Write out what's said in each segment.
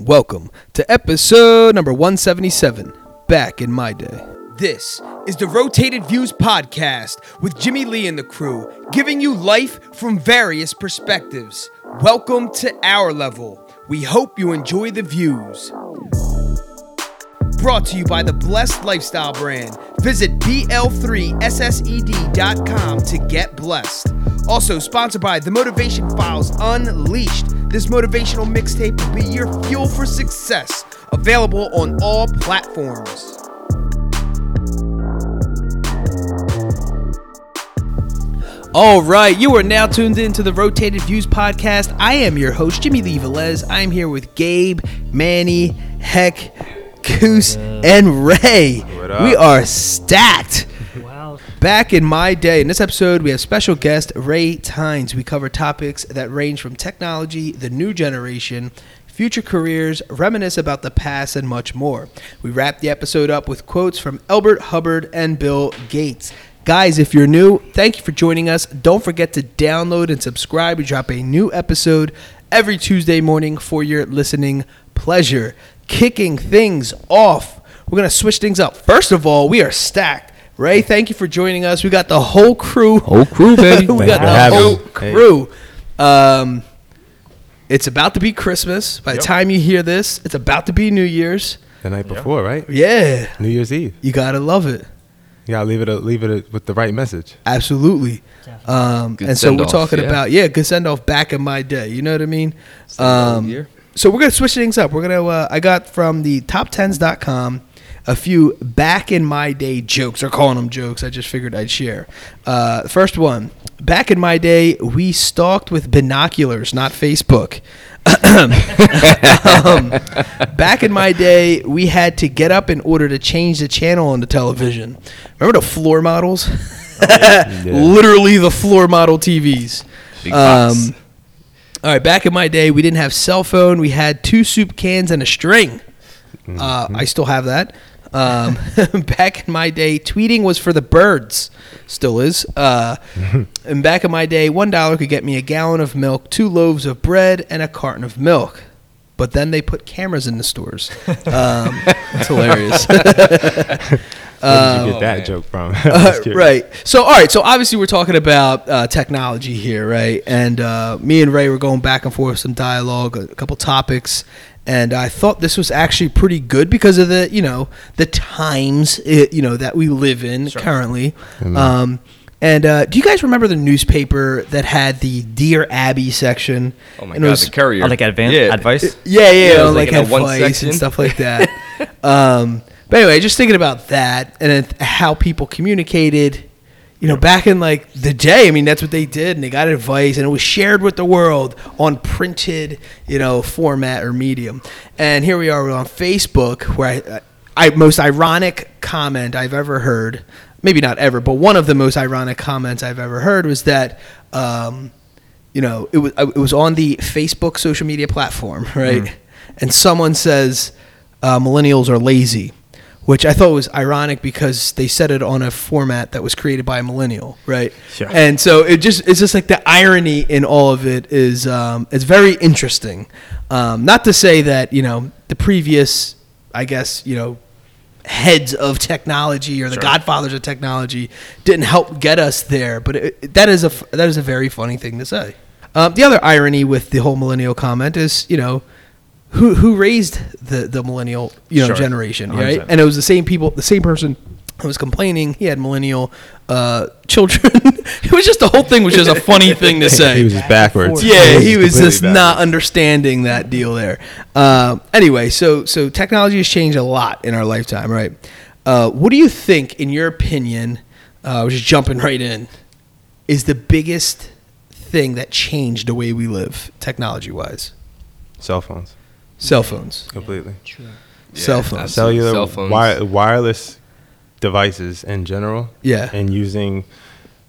Welcome to episode number 177, Back in My Day. This is the Rotated Views podcast with Jimmy Lee and the crew, giving you life from various perspectives. Welcome to our level. We hope you enjoy the views. Brought to you by the Blessed Lifestyle brand. Visit BL3SSED.com to get blessed. Also sponsored by The Motivation Files Unleashed. This motivational mixtape will be your fuel for success. Available on all platforms. All right, you are now tuned in to the Rotated Views podcast. I am your host, Jimmy Lee Velez. I am here with Gabe, Manny, Heck, Goose, and Ray. We are stacked. Back in my day, in this episode, we have special guest Ray Tynes. We cover topics that range from technology, the new generation, future careers, reminisce about the past, and much more. We wrap the episode up with quotes from Elbert Hubbard and Bill Gates. Guys, if you're new, thank you for joining us. Don't forget to download and subscribe. We drop a new episode every Tuesday morning for your listening pleasure. Kicking things off, we're going to switch things up. First of all, we are stacked. Ray, thank you for joining us. We got the whole crew. Whole crew, baby. we Thanks got the whole me. Crew. Um, it's about to be Christmas. By the Yep. time you hear this, it's about to be New Year's. The night before, right? Yeah, New Year's Eve. you gotta love it. You gotta leave it, leave it with the right message. Absolutely. Um, Good and so we're send-off, talking yeah. about yeah, good send off back in my day. You know what I mean? Um, so we're gonna switch things up. We're gonna. Uh, I got from the top10s.com a few back in my day jokes. They're calling them jokes. I just figured I'd share. Uh, first one. Back in my day, we stalked with binoculars, not Facebook. um, back in my day, we had to get up in order to change the channel on the television. Remember the floor models? Literally the floor model TVs. Um, all right, back in my day, we didn't have cell phone. We had two soup cans and a string. Uh, I still have that. Um, back in my day, tweeting was for the birds. Still is. Uh, and back in my day, one dollar could get me a gallon of milk, two loaves of bread, and a carton of milk. But then they put cameras in the stores. Um, it's hilarious. Where did you Um, get that man. joke from? Uh, right. So, all right. So, obviously, we're talking about uh, technology here, right? And uh, me and Ray were going back and forth some dialogue, a couple topics, and I thought this was actually pretty good because of the, you know, the times, uh, you know, that we live in currently. Um, and uh, do you guys remember the newspaper that had the Dear Abby section? Oh my And it god, was- the courier. Oh, like advanced Yeah. advice? yeah, yeah, Yeah, it was like, like in a one advice and section. stuff like that. um, but anyway, just thinking about that and how people communicated. You know, back in like the day, I mean, that's what they did, and they got advice, and it was shared with the world on printed, you know, format or medium. And here we are on Facebook, where I, I most ironic comment I've ever heard, maybe not ever, but one of the most ironic comments I've ever heard was that. Um, you know, it was it was on the Facebook social media platform, right? And someone says uh, millennials are lazy, which I thought was ironic because they said it on a format that was created by a millennial, right? Sure. And so it just it's just like the irony in all of it is um, it's very interesting. Um, not to say that you know the previous, I guess you know heads of technology or the godfathers of technology didn't help get us there. But it, it- that is a that is a very funny thing to say. Um, the other irony with the whole millennial comment is, you know, who who raised the the millennial you know Sure. generation, right? 100%. And it was the same people, the same person who was complaining. He had millennial uh, children. it was just the whole thing was just a funny thing to say. He was just backwards. Yeah, he was completely just not understanding that deal there. Um, anyway, so so technology has changed a lot in our lifetime, right? Uh, what do you think, in your opinion? Uh, I was just jumping right in. Is the biggest thing that changed the way we live, technology wise? Cell phones, Cell phones. completely. Yeah, cell phones. that's- Cellular, cell phones. wi- wireless devices in general. Yeah. And using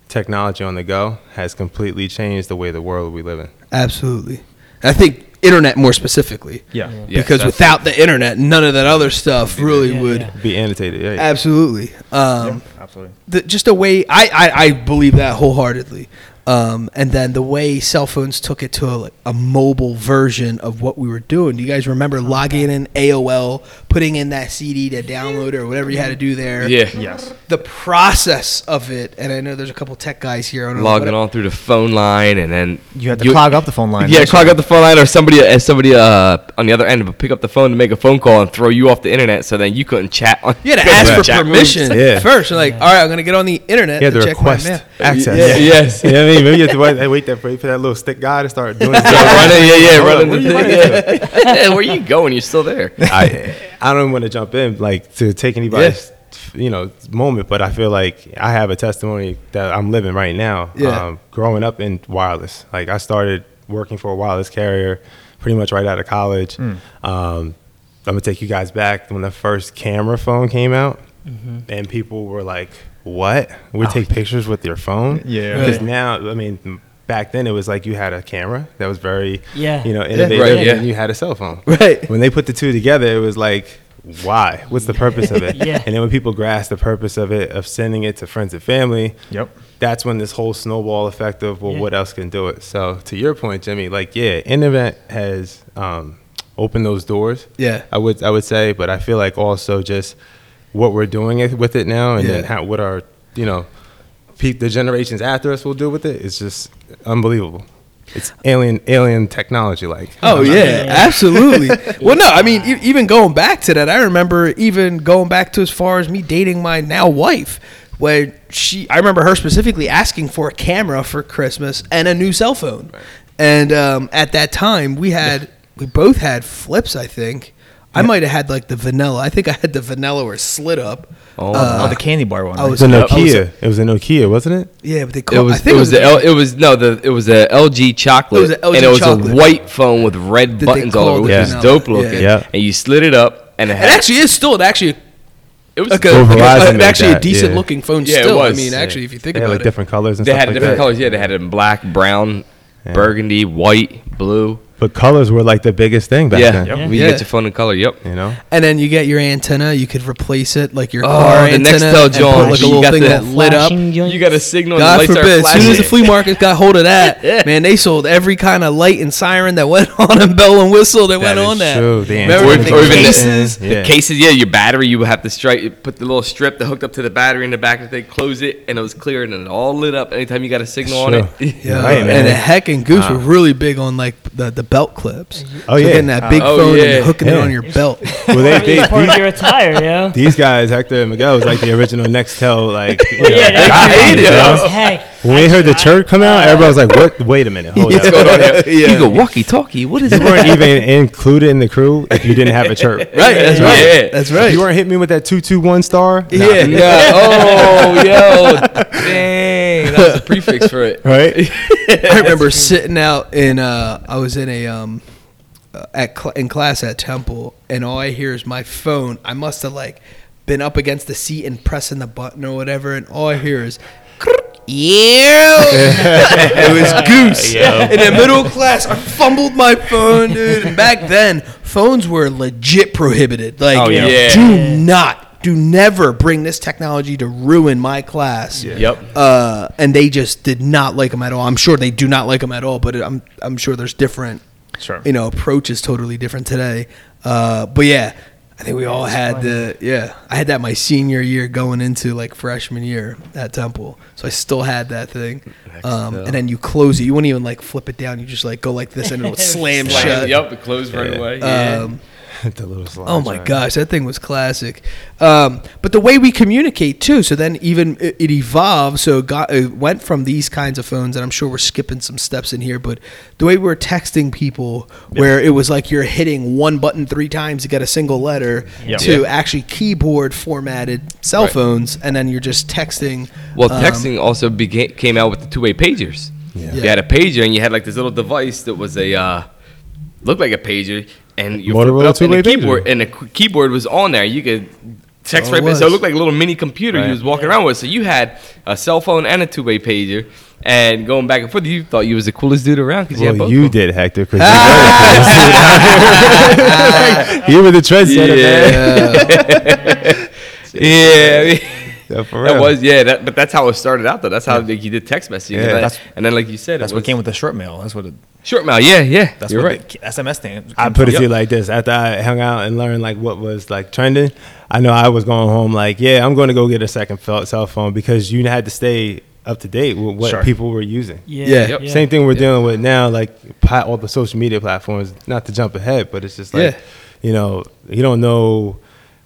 technology on the go has completely changed the way the world we live in. Absolutely. I think internet more specifically. Yeah. Yes, because that's- without the internet, none of that other stuff really Yeah, would. yeah. Be annotated. Yeah. Absolutely. Um, Absolutely. the, just a way I, I, I believe that wholeheartedly. Um, and then the way cell phones took it to a, like, a mobile version of what we were doing. Do you guys remember logging in AOL, putting in that CD to download it or whatever you had to do there? Yeah. Yes. The process of it, and I know there's a couple tech guys here. I don't know Logging on through the phone line, and then You had to clog up the phone line. Yeah, clog up the phone line, or somebody, uh, somebody uh, on the other end would pick up the phone to make a phone call and throw you off the internet, so then you couldn't chat on. You had to ask for permission Yeah. first. You're like, all right, I'm gonna get on the internet Yeah, to the check my request mail. access. Yeah, yes. You know I mean? Maybe you have to wait, wait there for, for that little stick guy to start doing his So running, yeah, yeah, running what the are you thing. Yeah. yeah, where you going? You're still there. I I don't want to jump in like to take anybody's you know moment, but I feel like I have a testimony that I'm living right now. Yeah. Um, growing up in wireless, like I started working for a wireless carrier pretty much right out of college. Hmm. Um, I'm gonna take you guys back when the first camera phone came out, Mm-hmm. and people were like, "What? We take pictures with your phone?" Yeah. Because Right. now, I mean. Back then, it was like you had a camera that was very, Yeah. you know, innovative, Right, yeah. and you had a cell phone. Right. When they put the two together, it was like, why? What's the purpose of it? Yeah. And then when people grasp the purpose of it, of sending it to friends and family, Yep. that's when this whole snowball effect of, well, Yeah. what else can do it? So to your point, Jimmy, like, yeah, internet has um, opened those doors. Yeah. I would, I would say, but I feel like also just what we're doing it with it now, and then how what our, you know, pe- the generations after us will do with it is just unbelievable. It's alien, alien technology, like. Oh yeah, Yeah. absolutely. well, no, I mean, e- even going back to that, I remember even going back to as far as me dating my now wife, where she, I remember her specifically asking for a camera for Christmas and a new cell phone, and um, at that time we had, we both had flips, I think. I might have had like the vanilla. I think I had the vanilla or slit up. Oh, Uh, oh, the candy bar one. I right? was- It was a I was- Nokia. It was a Nokia, wasn't it? Yeah, but they It was, I think it was the L, it was no the it was a LG chocolate, It was a LG and it was chocolate. a white phone with red That buttons all over, which it was dope looking. Yeah. Yeah. And you slid it up, and it It had actually is still it actually it was like a, like a- Verizon made actually a decent yeah. looking phone. Yeah, it still, I was. mean, Yeah. actually, if you think about it. They had like it, different colors and they stuff had like different that. colors. Yeah, they had it in black, brown, burgundy, white, blue. But colors were like the biggest thing back yeah, then. Yep. we Yeah. get your phone in color. Yep. You know, And then you get your antenna. You could replace it like your Oh, car the antenna. Nextel and put John, like a you little got thing the that lit up. Joints. You got a signal. and God the forbid. are As soon as the flea market got hold of that, Yeah. man, they sold every kind of light and siren that went on and bell and whistle that, went is on that. true. The Remember Or, antenna the or even cases? the, Yeah. the cases, yeah, your battery, you would have to strike, put the little strip that hooked up to the battery in the back of the thing, close it, and it was clear, and it all lit up anytime you got a signal on it. Yeah, and the Heck and Goose were really big on like the, the belt clips. Oh, So yeah. getting that big Oh, phone yeah. and hooking it on your belt. well, they, It's they, part of these, your attire, you know? these guys, Hector and Miguel, was like the original Nextel. Like, you know, Yeah, guys, that's you it, know? Heck. When we heard the chirp come out, everybody was like, "What? Wait a minute, hold What's up." going on here? Yeah. You go walkie talkie. What is You weren't even included in the crew if you didn't have a chirp. Right, that's Yeah. right. Yeah. That's If right. you weren't hitting me with that two two one star. nah. Yeah. Yeah. Oh, yo, dang, that was a prefix for it. Right. I remember sitting out in uh I was in a um uh, at cl- in class at Temple and all I hear is my phone. I must have like been up against the seat and pressing the button or whatever and all I hear is yeah. it was Goose. Yeah. In the middle class, I fumbled my phone, dude. And back then, phones were legit prohibited. Like, Oh, yeah. Yeah. do not, do never bring this technology to ruin my class Yep. uh, and they just did not like them at all. I'm sure they do not like them at all, but I'm I'm sure there's different, Sure. you know, approaches totally different today. Uh, but yeah, I think we all had the yeah. I had that my senior year going into like freshman year at Temple, so I still had that thing. Um, and then you close it. You wouldn't even like flip it down. You just like go like this and it would slam Slam. shut. Yep, it closed right away. Yeah. Um, the little slide Oh my joint. gosh, that thing was classic. Um, but the way we communicate too, so then even it, it evolved. So it got it went from these kinds of phones, and I'm sure we're skipping some steps in here, but the way we were texting people, where it was like you're hitting one button three times to get a single letter, Yep. to Yeah. actually keyboard formatted cell Right. phones, and then you're just texting. Well, um, texting also beca- came out with the two-way pagers. Yeah. You had a pager, and you had like this little device that was a uh, looked like a pager, and you flip it Motorola up, and the two-way pager. keyboard and the keyboard was on there. You could text Oh, right it so it looked like a little mini computer you was walking around with. So you had a cell phone and a two-way pager, and going back and forth. You thought you was the coolest dude around because you had Well, both. you of them. did, Hector, because you, you were the trendsetter, man. Yeah. yeah. Yeah, for That was yeah, that, but that's how it started out though. That's how like, you did text messaging. Yeah, and, then, and then like you said, That's it what was came with the short mail. That's what it. short mail. Yeah, yeah. That's You're what right. the SMS thing. I put it to you like this: after I hung out and learned like what was like trending, I know I was going home like, yeah, I'm going to go get a second cell phone because you had to stay up to date with what Sure. people were using. Yeah. Yeah. Yep. Same thing we're dealing with now, like all the social media platforms. Not to jump ahead, but it's just like, Yeah. you know, you don't know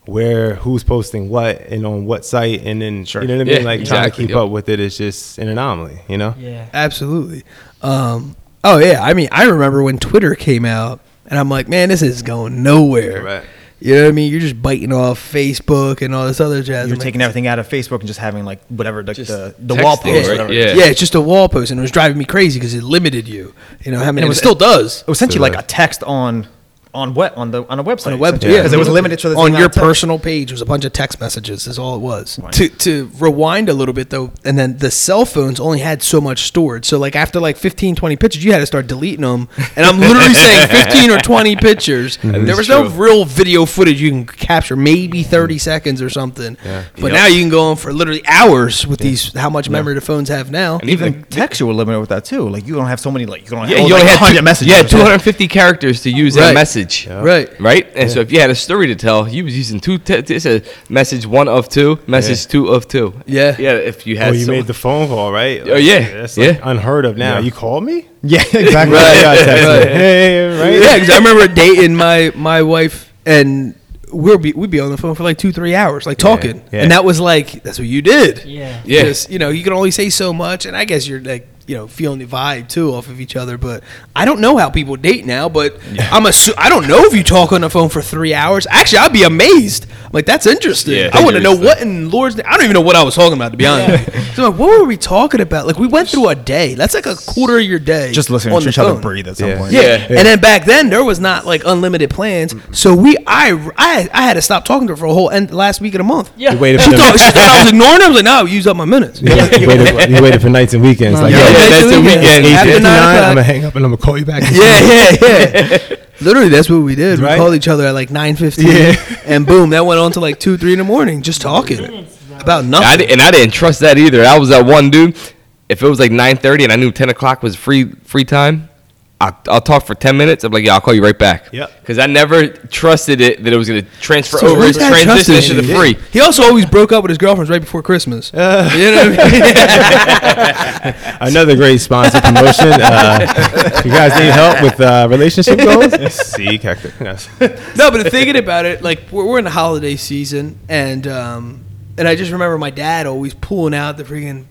where who's posting what and on what site, and then Sure. you know what I mean. Yeah, like trying to keep yep. up with it is just an anomaly, you know. Yeah. Absolutely. Um, oh yeah, I mean, I remember when Twitter came out, and I'm like, man, this is going nowhere. Right. You know what I mean? You're just biting off Facebook and all this other jazz. You're I'm like, taking everything out of Facebook and just having like whatever like the the wall post. right? Yeah. yeah, it's just a wall post, and it was driving me crazy because it limited you. You know how many? it And it, still does. It was essentially So, like a text on on what on the on a website. on a web, essentially, yeah, because it was limited to the on your personal page was a bunch of text messages. Is all it was. Right. To to rewind a little bit though, and then the cell phones only had so much stored. So like after like 15, 20 pictures, you had to start deleting them. And I'm literally saying fifteen or twenty pictures. there was no real video footage you can capture, maybe thirty mm. seconds or something. Yeah. But Yep. now you can go on for literally hours with these how much memory the phones have now. And Even even text you were limited with that too. Like you don't have so many like you don't yeah, have you only like had 100 two, messages. Yeah, 250 characters to use Right. a message. Right. Right, and so if you had a story to tell, you was using two. Te- it's a message one of two, message two of two. Yeah. yeah. If you Oh, had, you some- made the phone call, right? Oh, yeah. that's like Yeah. unheard of now. Yeah. You called me? Yeah, exactly. Right. Yeah, I Right. Hey, right? Yeah, because I remember dating my my wife, and we'll be we'd be on the phone for like two three hours, like talking, yeah. and that was like that's what you did. Yeah. Yeah. Just, you know, you can only say so much, and I guess you're like you know feeling the vibe too off of each other. But I don't know how people date now, but I'm assu- I don't know if you talk on the phone for three hours. Actually, I'd be amazed. I'm Like that's interesting. Yeah, I want to know what in Lord's name. I don't even know what I was talking about to be honest. so like, what were we talking about? Like we went through a day. That's like a quarter of your day. Just listening on to the each other breathe at some Yeah. point. Yeah. Yeah. and then back then there was not like unlimited plans, so we I I, I had to stop talking to her for a whole end last week of the month. Yeah. You waited She for thought, she thought I was ignoring her. I was like, no, I used up my minutes. you, waited, you waited for nights and weekends. Like, Yeah, yeah, that's the weekend. After After nine nine, o'clock. I'm gonna hang up and I'm gonna call you back. yeah, yeah, yeah. Literally, that's what we did. We called each other at like nine fifteen, Yeah. and boom, that went on to like two, three in the morning, just talking about nothing. di- and I didn't trust that either. I was that one dude. If it was like 9:30 and I knew 10 o'clock was free free time, I'll, I'll talk for 10 minutes. I'm like, yeah, I'll call you right back. Yep. Because I never trusted it that it was going to transfer So over, who's that transition trusted into the free. He also always broke up with his girlfriends right before Christmas. you know what I mean? Another great sponsor promotion. Uh, if you guys need help with uh, relationship goals, see Hector. Yes. no, but thinking about it, like we're, we're in the holiday season, and um, and I just remember my dad always pulling out the freaking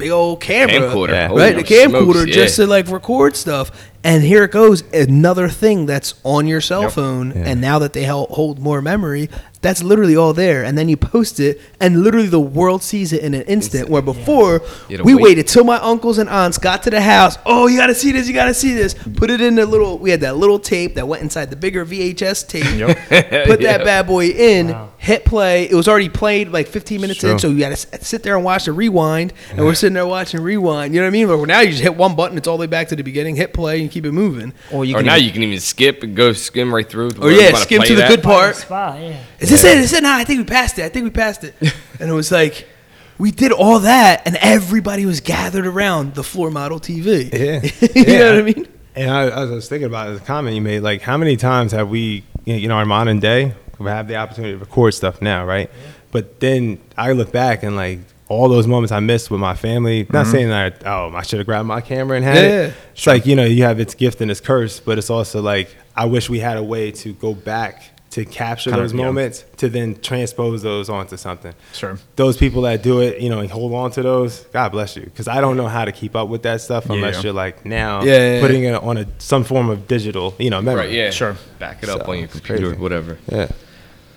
big old camera, Camcorder. Yeah. right? Holy the camcorder smokes, just yeah. to like record stuff. And here it goes, another thing that's on your cell Yep. phone. Yeah. And now that they hold more memory, that's literally all there. And then you post it, and literally the world sees it in an instant. Where before You had to we wait. waited till my uncles and aunts got to the house. Oh, you got to see this! You got to see this! Put it in the little. We had that little tape that went inside the bigger VHS tape. Put that bad boy in. Hit play. It was already played like 15 minutes in, so you got to sit there and watch the rewind. And we're sitting there watching rewind. You know what I mean? But now you just hit one button. It's all the way back to the beginning. Hit play and keep it moving. Or you Or can now even- you can even skip and go skim right through. Oh, or yeah, skim to the good part. Spot, yeah. Is this it? Is it? No, I think we passed it. I think we passed it. and it was like, we did all that, and everybody was gathered around the floor model TV. Yeah. you Yeah. know what I mean? And I, I was thinking about the comment you made. Like, how many times have we, you know, our modern day, we have the opportunity to record stuff now, right? But then I look back and like all those moments I missed with my family. Not mm-hmm. saying that oh, I should have grabbed my camera and had Yeah, it. yeah. It's like you know, you have its gift and its curse, but it's also like I wish we had a way to go back to capture Kind those of, yeah. moments to then transpose those onto something. Sure. Those people that do it, you know, and hold on to those, God bless you, because I don't know how to keep up with that stuff unless Yeah. you're like now Yeah, yeah, yeah. putting it on a some form of digital, you know, memory. Right, yeah. Sure. Back it up So, on your computer or crazy. whatever. Yeah.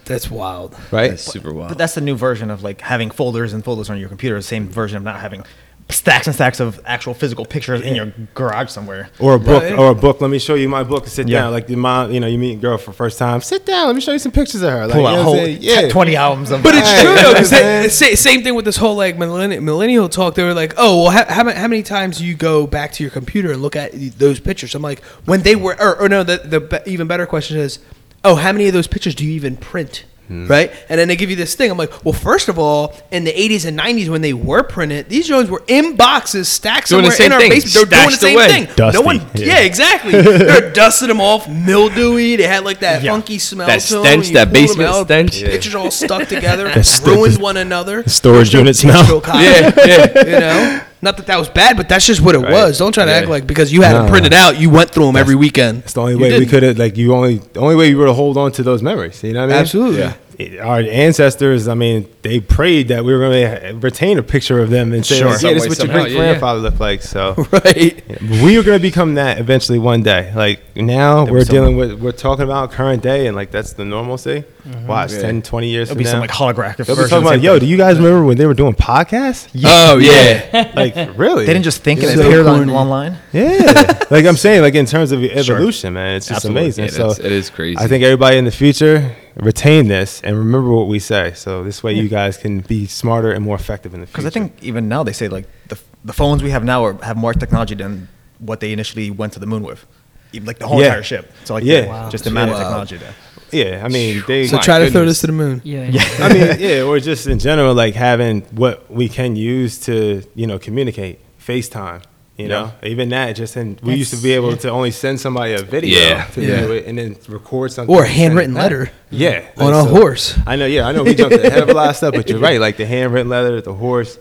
That's wild. Right. That's super wild. But that's the new version of like having folders and folders on your computer. The same version of not having stacks and stacks of actual physical pictures in your garage somewhere. Or a book, Right. or a book. Let me show you my book. Sit Yeah. down, like your mom. You know, you meet a girl for the first time. Sit down. Let me show you some pictures of her. Like, Pull you out know a what I'm whole saying? yeah. twenty albums of. But it's Right, true you know though. what 'cause I'm they- saying? sa- same thing with this whole like millenni- millennial talk. They were like, "Oh, well, how, how, ma- how many times do you go back to your computer and look at those pictures?" I'm like, "When they were," or, or no, the the be- even better question is, "Oh, how many of those pictures do you even print hmm. Right, and then they give you this thing. I'm like, well, first of all, in the 80s and 90s when they were printed, these joints were in boxes, stacked Doing somewhere in our thing, basement. They're doing the same away. thing. no Dusty, one, yeah. yeah, exactly. They're dusting them off, mildewy. They had like that Yeah. funky smell That to 'em. stench, You that pulled 'em basement out, stench. Yeah. Pictures all stuck together, st- ruined one another. storage There's no unit smell. Yeah, yeah. You know, not that that was bad, but that's just what it Right. was. Don't try to Yeah. act like because you had them No. printed out, you went through them every weekend. It's the only You way we didn't. could have like you only the only way you were to hold on to those memories. You know what I mean? Absolutely. Yeah. It- Our ancestors, I mean, they prayed that we were going to retain a picture of them and say, Sure. like, Some "Yeah, this is what your somehow, great yeah, yeah. grandfather looked like." So Right. yeah, we are going to become that eventually one day. Like now, There'll we're dealing with we're talking about current day, and like that's the normalcy. Mm-hmm. Watch Yeah. 10, 20 years It'll from be now. some like holographic They'll be talking about, yo, do you guys remember when they were doing podcasts? Oh yeah. Like, really? They didn't just think and it So appeared on, online. Yeah, like I'm saying, like in terms of evolution, man, it's just Absolutely. amazing. Yeah, so it is crazy. I think everybody in the future retain this and remember what we say. So this way, you guys can be smarter and more effective in the future. Because I think even now they say like the, the phones we have now are, have more technology than what they initially went to the moon with. Even, like the whole Yeah. entire ship. So like Yeah. the- Wow. just the amount of uh, technology there. yeah, I mean, they. So My try to throw this to the moon. Yeah, Yeah. I mean, yeah, or just in general, like having what we can use to, you know, communicate, FaceTime. You know, even that. Just in, we used to be able to only send somebody a video Yeah. to Yeah. do it, and then record something Or a and send it handwritten letter. Yeah, On like, a so- horse. I know. Yeah, I know. We jumped ahead of a lot of stuff, but you're right. Like the handwritten letter, the horse,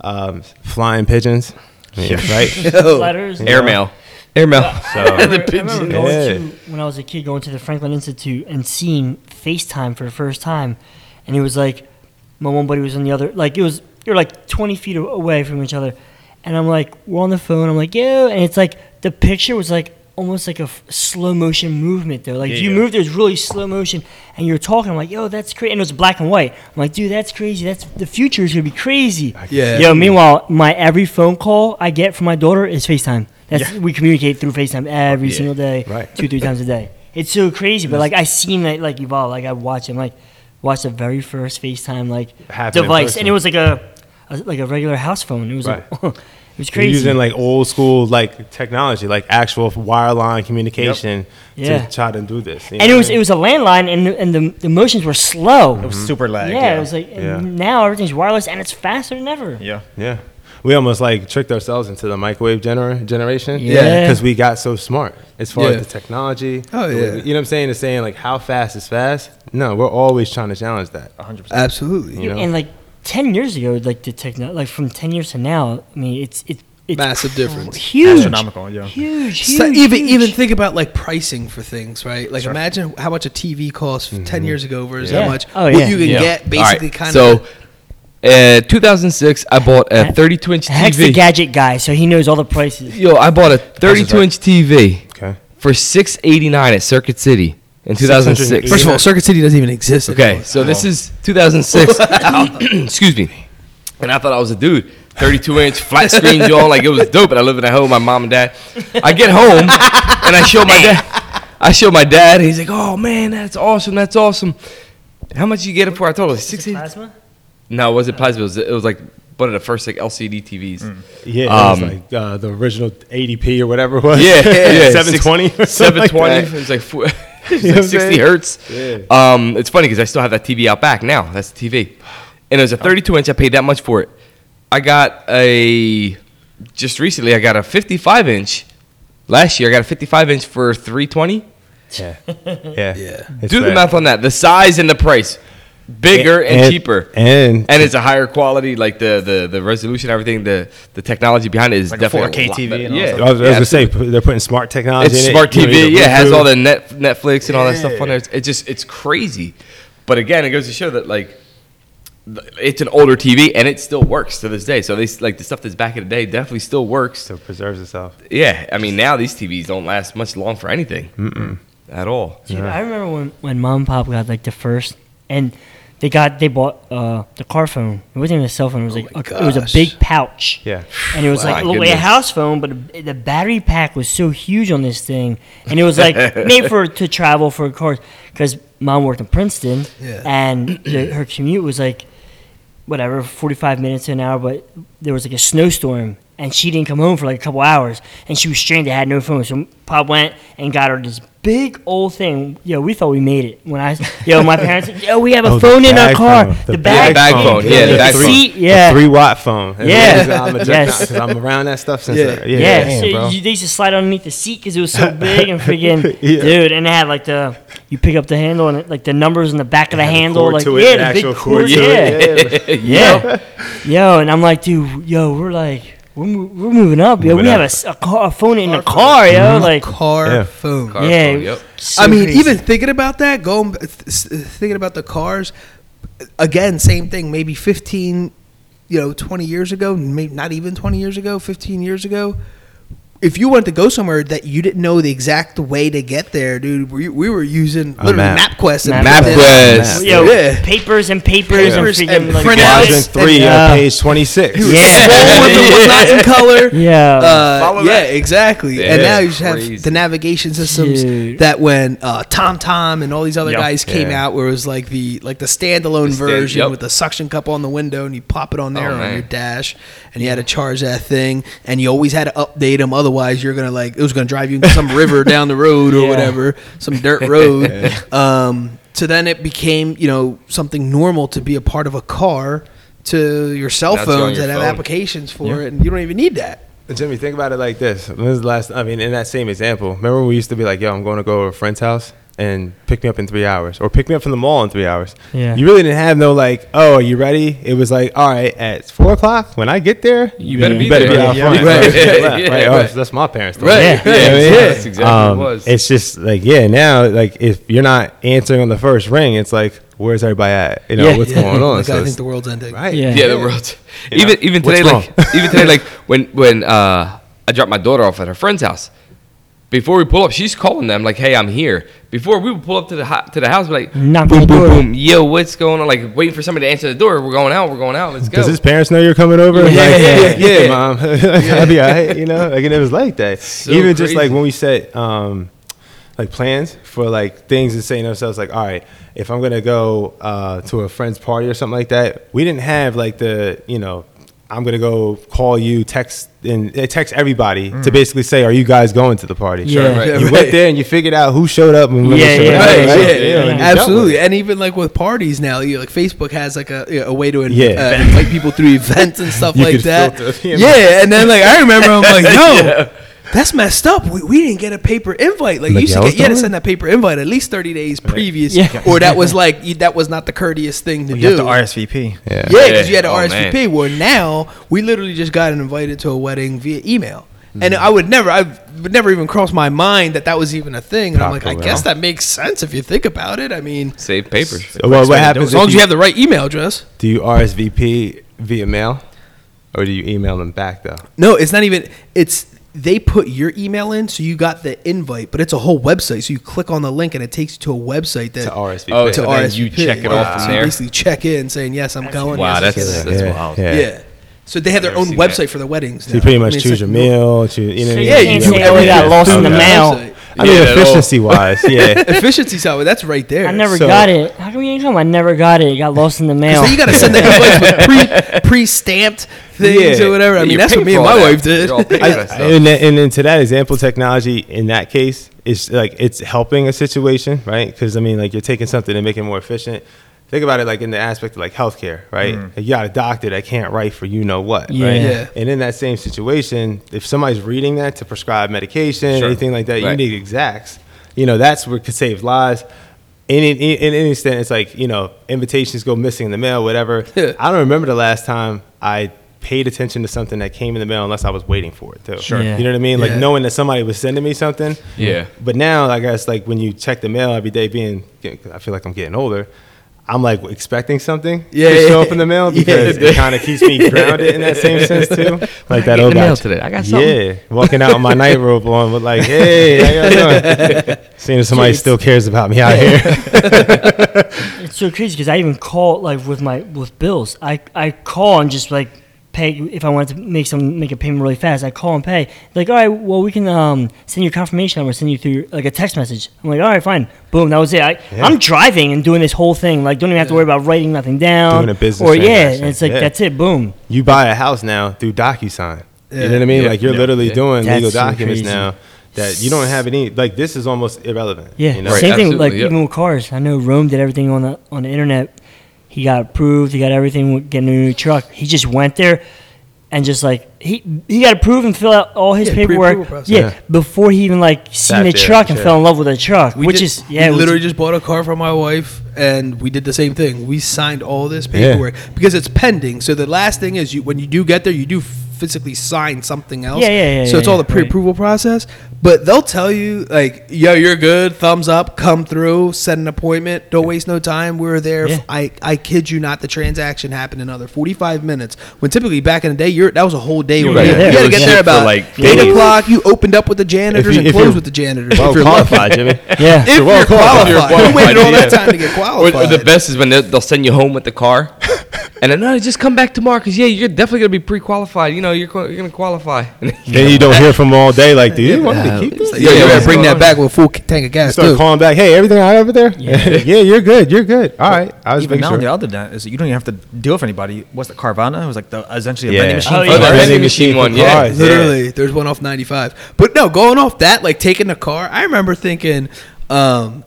um, flying pigeons. Yeah, right. Letters. Airmail. Airmail. So I remember, I remember going Yeah. to when I was a kid going to the Franklin Institute and seeing FaceTime for the first time, and it was like my one buddy was on the other like it was you're like 20 feet away from each other, and I'm like we're on the phone. I'm like yo, and it's like the picture was like almost like a f- slow motion movement though. Like if you Yeah. moved, it was really slow motion, and you're talking. I'm like yo, that's crazy, and it was black and white. I'm like dude, that's crazy. That's the future is gonna be crazy. Yeah. Yo, meanwhile, my every phone call I get from my daughter is FaceTime. That's we communicate through FaceTime every Yeah. single day, Right. two three times a day. It's so crazy, but like I seen that like evolve. Like I watched him like watch the very first FaceTime like Happen in device, and it was like a, a like a regular house phone. It was like it was We're crazy. using like old school like technology, like actual wireline communication Yeah. to try to do this. you and know it was what I it was a landline, and the- and the, the motions were slow. It was super lag. yeah, it was like Yeah. now everything's wireless and it's faster than ever. yeah. yeah. We almost like tricked ourselves into the microwave gener- generation. Yeah. Because we got so smart as far Yeah. as the technology. Oh, yeah. You know what I'm saying? It's saying like how fast is fast. No, we're always trying to challenge that. 100%. Absolutely. You know? And like ten years ago, like the techno, like from ten years to now, I mean, it's it, it's Massive difference. huge, Astronomical, yeah. huge, huge. So even huge. even think about like pricing for things, right? Like imagine how much a TV cost ten years ago versus Yeah. how much Oh, what yeah. you can Yeah. get basically right, kind so, of. So. Uh, 2006, I bought a 32 inch TV. Heck's the gadget guy, so he knows all the prices. Yo, I bought a 32 inch TV Okay. for 689 at Circuit City in 2006. First of all, Circuit City doesn't even exist. Okay, anymore. so this is 2006. Excuse me. And I thought I was a dude. 32 inch flat screen John, like it was dope. And I lived at home with my mom and dad. I get home and I show my dad. I show my dad, and he's like, "Oh man, that's awesome. That's awesome. How much you get it for?" I told him sixty. Plasma? No, it wasn't plasma. It was, it was like one of the first like LCD TVs. Yeah, it Um, was like uh, the original 80p or whatever it was. Yeah, yeah, 720. or something Seven like that. it was like, four, it was You know like sixty saying? hertz. Yeah. Um, it's funny because I still have that TV out back now. That's the TV, and it was a thirty-two inch. I paid that much for it. I got a just recently. I got a fifty-five inch. Last year, I got a fifty-five inch for three twenty. Yeah. Yeah. Yeah. It's Do the math on that. The size and the price, bigger and, cheaper. And, and it's a higher quality, like the, the, the resolution, everything, the, the technology behind it is Like definitely 4K lot TV and all yeah, that I was, I was yeah, gonna say they're putting smart technology. it's in smart it. You TV. know, Yeah, it has all the net Netflix and all that stuff on there. Yeah. It's, it just it's crazy. But again, it goes to show that like it's an older TV and it still works to this day. So they like the stuff that's back in the day definitely still works. So it preserves itself. Yeah, I mean now these TVs don't last much long for anything at all. Dude, I remember when, when mom and pop got like the first, and they got they bought uh, the car phone. It wasn't even a cell phone. It was like my a, it was a big pouch. Yeah. And it was My like looked like a house phone, but the- the battery pack was so huge on this thing, and it was like made for to travel for cars. Because mom worked in Princeton, Yeah. and the, her commute was like whatever, forty five minutes to an hour. But there was like a snowstorm, and she didn't come home for like a couple hours, and she was stranded, had no phone. So Pop went and got her this big old thing. Yo, we thought we made it. When I, yo, my parents, said, yo, we have a Oh, phone in our car. phone. The, The bag, bag phone, yeah, the bag phone. seat, The yeah. three watt phone. Yeah. I'm, Yes. because I'm around that stuff since. Yeah. yeah, Yeah, damn, so bro. you, they used to slide underneath the seat because it was so big and freaking Yeah. dude. And it had like the you pick up the handle and it, like the numbers in the back of the handle, like to it, yeah, the the big actual cord, cord to yeah, it, yeah, yo. And I'm like, dude, yo, we're like. We're, mo- we're moving up, yo. Moving we have a up. s- a, car, a phone in a car, yo. Mm-hmm. Like, car Yeah. phone. Car yeah. phone, yep. so I mean, crazy. even thinking about that, going th- th- thinking about the cars, again, same thing. Maybe fifteen, you know, twenty years ago, maybe not even twenty years ago, fifteen years ago. If you wanted to go somewhere that you didn't know the exact way to get there, dude, we, we were using A literally map. MapQuest and MapQuest. yo, yeah. papers and papers, Papers and and freaking like, printouts. Quadrant three, and, uh, uh, page 26. Yeah. Scroll if it was not in color. Yeah. Uh, yeah, that. exactly. Yeah, and now you just have crazy. the navigation systems Dude. that when uh, TomTom and all these other Yep. guys came Yeah. out, where it was like the like the standalone The stand- version yep. with the suction cup on the window, and you pop it on there Oh, on man. your dash, and you had to charge that thing, and you always had to update them. Otherwise, you're gonna like it was gonna drive you into some river down the road or Yeah. whatever, some dirt road. um, so then it became you know something normal to be a part of a car. To your cell Now phones your that have applications for it, and you don't even need that. Jimmy, think about it like this. When was the last? I mean, in that same example, remember when we used to be like, "Yo, I'm going to go to a friend's house and pick me up in three hours, or pick me up from the mall in three hours." Yeah. You really didn't have no like, "Oh, are you ready?" It was like, "All right, at four o'clock when I get there, You better be you better there. be out Yeah. front." Right. Right, Yeah, right. yeah. Oh, so that's my parents. though. Right. Yeah, Yeah, yeah, yeah. that's exactly Um, what it was. It's just like yeah. Now, like if you're not answering on the first ring, it's like, where's everybody at? You know Yeah. what's Yeah. going on? Like, So I think the world's ending. right. Yeah. yeah, the world's You Even know, even what's today, like even today, like when when uh, I dropped my daughter off at her friend's house. Before we pull up, she's calling them like, "Hey, I'm here." Before we would pull up to the ho- to the house, be like, Knock on boom, boom, boom, yo, what's going on? Like waiting for somebody to answer the door. We're going out. We're going out. Let's go. Does his parents know you're coming over? Yeah, Like, yeah, yeah, yeah. yeah, mom. I'll be all right, you know. Like, and it was like that. So Even just like when we set um, like plans for like things and saying to ourselves like, all right, if I'm gonna go uh, to a friend's party or something like that, we didn't have like the you know. I'm gonna go call you, text and uh, text everybody to basically say, "Are you guys going to the party?" Yeah. right. You right. went there and you figured out who showed up and when Yeah, showed yeah, up, Right, right, yeah, right? yeah, and you dealt with absolutely. And even like with parties now, you like Facebook has like a you know, a way to inv- Yeah. uh, invite people through events and stuff You like that. filter, yeah. Yeah, and then like I remember I'm like, yo, that's messed up. We, we didn't get a paper invite. Like you Like, used to get, you had to send that paper invite at least 30 days previous, Yeah. or that was like you- that was not the courteous thing to You do. You have to RSVP. Yeah. Yeah, because you had to Oh, RSVP. Where now we literally just got invited to a wedding via email, and mm-hmm. I would never, I would never even cross my mind that that was even a thing. And I'm like, I Proper, guess that makes sense if you think about it. I mean, Save papers. So what, what happens as long if as you have the right email address. Do you RSVP via mail, or do you email them back though? No, it's not even. It's they put your email in, so you got the invite, but it's a whole website. So you click on the link, and it takes you to a website that To RSVP. Oh, to so RSVP. you check it Yeah. off So from you there? basically check in, saying yes, I'm going. Wow, yes, that's I'm that's going." wild. Yeah. yeah. So they have their own website that. for the weddings. So you now. pretty I much mean, choose like your no- meal. Choose, you know, So what you I mean? Yeah, can't you say, do "Oh, got lost in the that mail." Website. I mean, Yeah, efficiency wise, yeah. Efficiency side, that's right there. I never So- got it. How come you didn't come? I never got it. It got lost in the mail. So you got to send the invites with pre pre stamped things Yeah. or whatever. I Yeah, mean, that's what paying me and my that. wife did. You're all paying for that I, stuff. and, then, and to that example, technology in that case is like it's helping a situation, right? Because I mean, like you're taking something and making it more efficient. Think about it like in the aspect of like healthcare, right? Mm. Like, you got a doctor that can't write for you know what, Yeah. right? Yeah. And in that same situation, if somebody's reading that to prescribe medication, Sure. anything like that, you need exacts. You know, that's what could save lives. In, in, in any extent, it's like, you know, invitations go missing in the mail, whatever. I don't remember the last time I paid attention to something that came in the mail unless I was waiting for it, too. Sure. Yeah. You know what I mean? Like Yeah. knowing that somebody was sending me something. Yeah. But now, I guess, like when you check the mail every day, being, I feel like I'm getting older. I'm like expecting something Yeah, to yeah, show up in the mail Yeah. because it kind of keeps me grounded in that same sense too. Like that old the guy. mail today. I got something. Yeah, walking out with my night robe on, but like, hey, how y'all doing? Seeing if somebody Jeez. still cares about me out here. It's so crazy because I even call like with my with bills. I I call and just like pay if I wanted to make some make a payment really fast. I call and pay. Like all right, well we can um send you a confirmation number, send you through like a text message. I'm like all right, fine, boom, that was it. I, Yeah. I'm driving and doing this whole thing. Like don't even have to worry about writing nothing down. Doing a business or yeah, and it's like Yeah. that's it, boom. you buy a house now through DocuSign. You know what I mean? Yeah. Like you're Yeah. literally Yeah. doing That's legal documents crazy. now that you don't have any. Like this is almost irrelevant. Yeah, You know? Right, same thing. Like absolutely, yeah. even with cars, I know Rome did everything on the on the internet. He got approved. He got everything getting a new truck. He just went there and just like he he got approved and filled out all his Yeah, paperwork. Yeah, Yeah. before he even like seen Sat the there, truck and yeah. fell in love with the truck, We which did- is yeah, we it was- literally just bought a car for my wife, and we did the same thing. We signed all this paperwork because it's pending. So the last thing is, you when you do get there, you do physically sign something else. Yeah, yeah, yeah, So it's yeah, all the pre-approval process. But they'll tell you like, "Yo, you're good. Thumbs up. Come through. Set an appointment. Don't waste no time. We're there." Yeah. I I kid you not. The transaction happened in another 45 minutes. When typically back in the day, you're that was a whole day. You're where you, right. you had to get there for, about like, eight days. o'clock. You opened up with the janitors you- and closed with the janitors. Well if you're qualified, Jimmy. yeah. If well you're qualified. qualified, You're you waited all qualified, that yeah. time to get qualified. or the best is when they'll, they'll send you home with the car, and then no, just come back tomorrow because yeah, you're definitely gonna be pre-qualified. You know, you're you're gonna qualify. Then you don't hear from them all day. Like, do you want me to keep this? It's like, yo, you Yeah, better what's bring that back with a full tank of gas Start too. calling back. Hey, everything all right over there? Yeah, yeah you're good. You're good. All right. I was Even making now, sure. the other than is you don't even have to deal with anybody. What's the Carvana? It was like the essentially a Yeah. vending machine. Oh, yeah. Oh, the vending machine one, yeah. Cars, yeah. Literally, there's one off 95. But no, going off that, like taking the car, I remember thinking, um,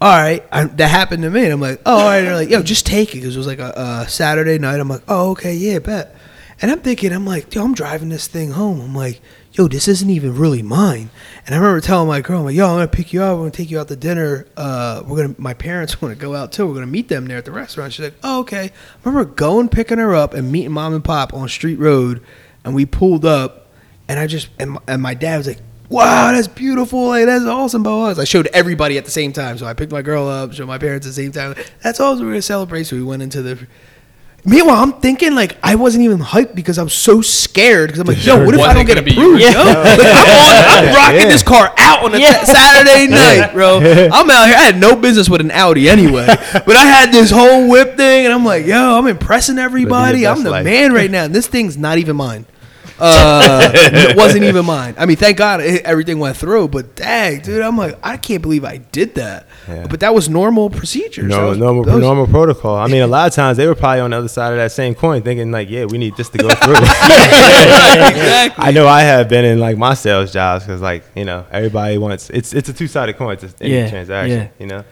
all right, I, that happened to me. And I'm like, oh, all right. They're like, yo, just take it. Because it was like a, a Saturday night. I'm like, oh, okay, yeah, bet. And I'm thinking, I'm like, yo, I'm driving this thing home. I'm like, yo, this isn't even really mine. And I remember telling my girl, I'm like, yo, I'm gonna pick you up. I'm gonna take you out to dinner. Uh, we're gonna, my parents want to go out too. We're gonna meet them there at the restaurant. She's like, oh, okay. I remember going picking her up and meeting mom and pop on Street Road, and we pulled up, and I just and and my dad was like. Wow, that's beautiful! Like that's awesome, blah, blah. I showed everybody at the same time, so I picked my girl up, showed my parents at the same time. That's awesome. We're gonna celebrate. So we went into the Meanwhile, I'm thinking like I wasn't even hyped because I'm so scared because I'm like, yo, what if I don't get gonna be approved? yours. Yo? Like, I'm, on, I'm rocking Yeah. this car out on a Yeah. Saturday night, bro. I'm out here. I had no business with an Audi anyway, but I had this whole whip thing, and I'm like, yo, I'm impressing everybody. I'm the life. man right now. And this thing's not even mine. Uh, it wasn't even mine. I mean, thank God it, everything went through. But dang, dude, I'm like, I can't believe I did that. Yeah. But that was normal procedures. No, Normal, was- normal, was- normal protocol. I mean, a lot of times they were probably on the other side of that same coin, thinking like, "Yeah, we need this to go through." exactly. I know I have been in like my sales jobs because, like, you know, everybody wants it's it's a two sided coin. It's a any Yeah, transaction, yeah. you know.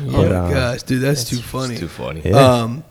Oh my um, gosh, dude, that's, too funny. Too funny. Yeah. Um,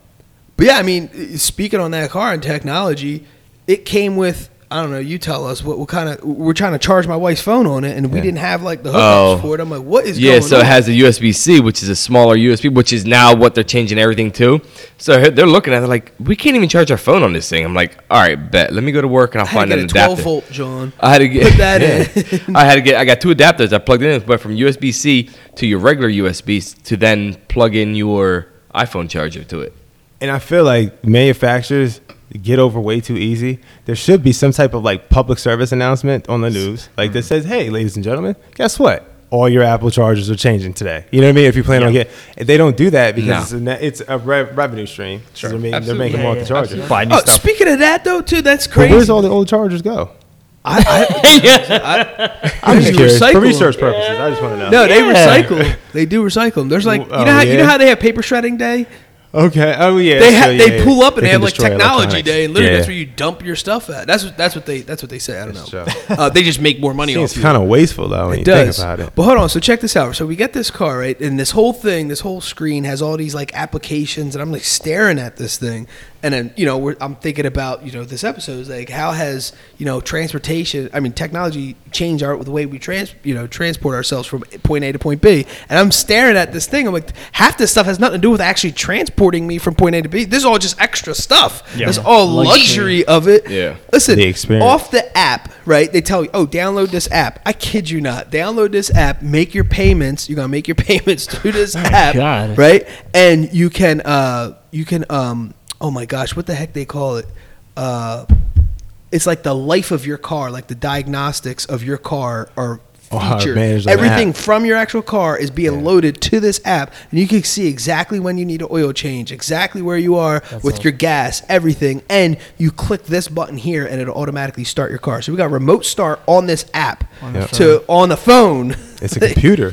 but yeah, I mean, speaking on that car and technology, it came with I don't know. You tell us what, what kind of we're trying to charge my wife's phone on it, and we Yeah. didn't have like the hookups Oh. for it. I'm like, what is Yeah, going so on? it has a USB C, which is a smaller USB, which is now what they're changing everything to. So they're looking at it like, we can't even charge our phone on this thing. I'm like, all right, bet. Let me go to work and I'll I had find to an get a 12 adapter. volt, John. I had to get Put that in. I had to get. I got two adapters. I plugged in, but from USB C to your regular USB to then plug in your iPhone charger to it. And I feel like manufacturers get over way too easy. There should be some type of like public service announcement on the news, like that mm-hmm. says, "Hey, ladies and gentlemen, guess what? All your Apple chargers are changing today." You know what I mean? If you plan on get, they don't do that because No. it's a it's a re- revenue stream. So they're, making, they're making Yeah, more yeah, the charger. Buy new Oh, stuff. speaking of that though, too, that's But crazy. where's all the old chargers go? I, I, I'm just They curious. recycle For them. research purposes, I just want to know. no, they recycle. They do recycle them. There's like, you Oh, know how you know how they have paper shredding day. Okay. Oh yeah. They so, yeah, they yeah. pull up and they, can have like technology day, and literally Yeah. that's where you dump your stuff at. That's what that's what they that's what they say. I don't know. Uh, they just make more money. It's kind of wasteful though when It you does. think about it. But hold on. So check this out. So we get this car, right? And this whole thing, this whole screen has all these like applications, and I'm like staring at this thing. And then, you know, we're, I'm thinking about, you know, this episode is like, how has, you know, transportation, I mean, technology changed our, the way we trans, you know, transport ourselves from point A to point B. And I'm staring at this thing. I'm like, half this stuff has nothing to do with actually transporting me from point A to B. This is all just extra stuff. Yeah. It's all luxury. Luxury. of it. Yeah. Listen, The experience. off the app, right? They tell you, oh, download this app. I kid you not. Download this app, make your payments. You're gonna make your payments through this app, God. right? And you can, uh, you can, um, oh my gosh, what the heck they call it? Uh, it's like the life of your car, like the diagnostics of your car are Oh, featured. on the Everything from your actual car is being loaded to this app, and you can see exactly when you need an oil change, exactly where you are with your gas, everything. And you click this button here, and it'll automatically start your car. So we got remote start on this app the to on the phone. It's a computer.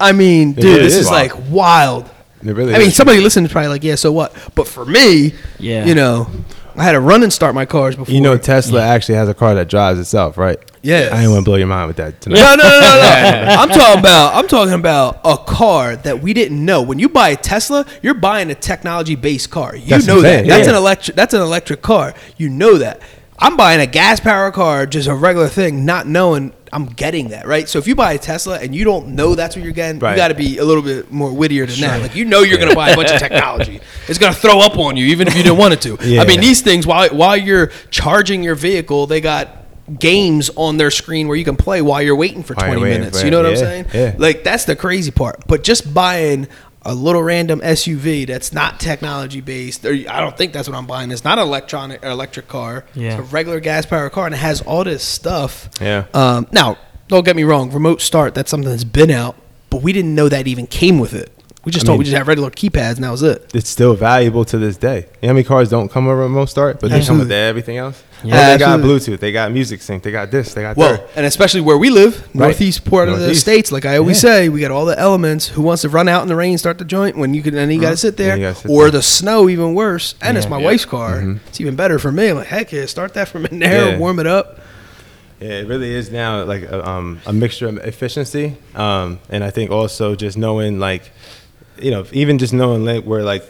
I mean, It dude, is this is wild. like wild. It really I mean, is. somebody listening is probably like, "Yeah, so what?" But for me, Yeah. you know, I had to run and start my cars before. You know, Tesla actually has a car that drives itself, right? Yes. I didn't want to blow your mind with that tonight. No, no, no, no, no. I'm talking about I'm talking about a car that we didn't know. When you buy a Tesla, you're buying a technology-based car. You That's know that. That's yeah. an electric that's an electric car. You know that. I'm buying a gas powered car, just a regular thing, not knowing I'm getting that, right? So if you buy a Tesla and you don't know that's what you're getting, you got to be a little bit more wittier than that. Like you know you're going to buy a bunch of technology. It's going to throw up on you even if you didn't want it to. Yeah. I mean, these things while while you're charging your vehicle, they got games on their screen where you can play while you're waiting for While 20 waiting minutes. for You know what I'm saying? yeah. Like that's the crazy part. But just buying a little random SUV that's not technology based, or I don't think that's what I'm buying. It's not an electronic or electric car. Yeah. It's a regular gas powered car and it has all this stuff. Yeah. Um, now, don't get me wrong, remote start, that's something that's been out, but we didn't know that even came with it. We just I thought mean- we just had regular keypads and that was it. It's still valuable to this day. You know how many cars don't come with a remote start, but they come with everything else? Yeah. They got Bluetooth, they got music sync, they got this, they got that Well, that. and especially where we live, Right. northeast part of the states, like I always Yeah. say, we got all the elements. Who wants to run out in the rain, start the joint when you can? and you got to sit there, Then you gotta sit or there. the snow, even worse. And it's my Yeah. wife's car. Mhm. It's even better for me. I'm like, heck yeah, start that from in there, Yeah. warm it up. Yeah, it really is now like a, um, a mixture of efficiency, um, and I think also just knowing like, you know, even just knowing like where like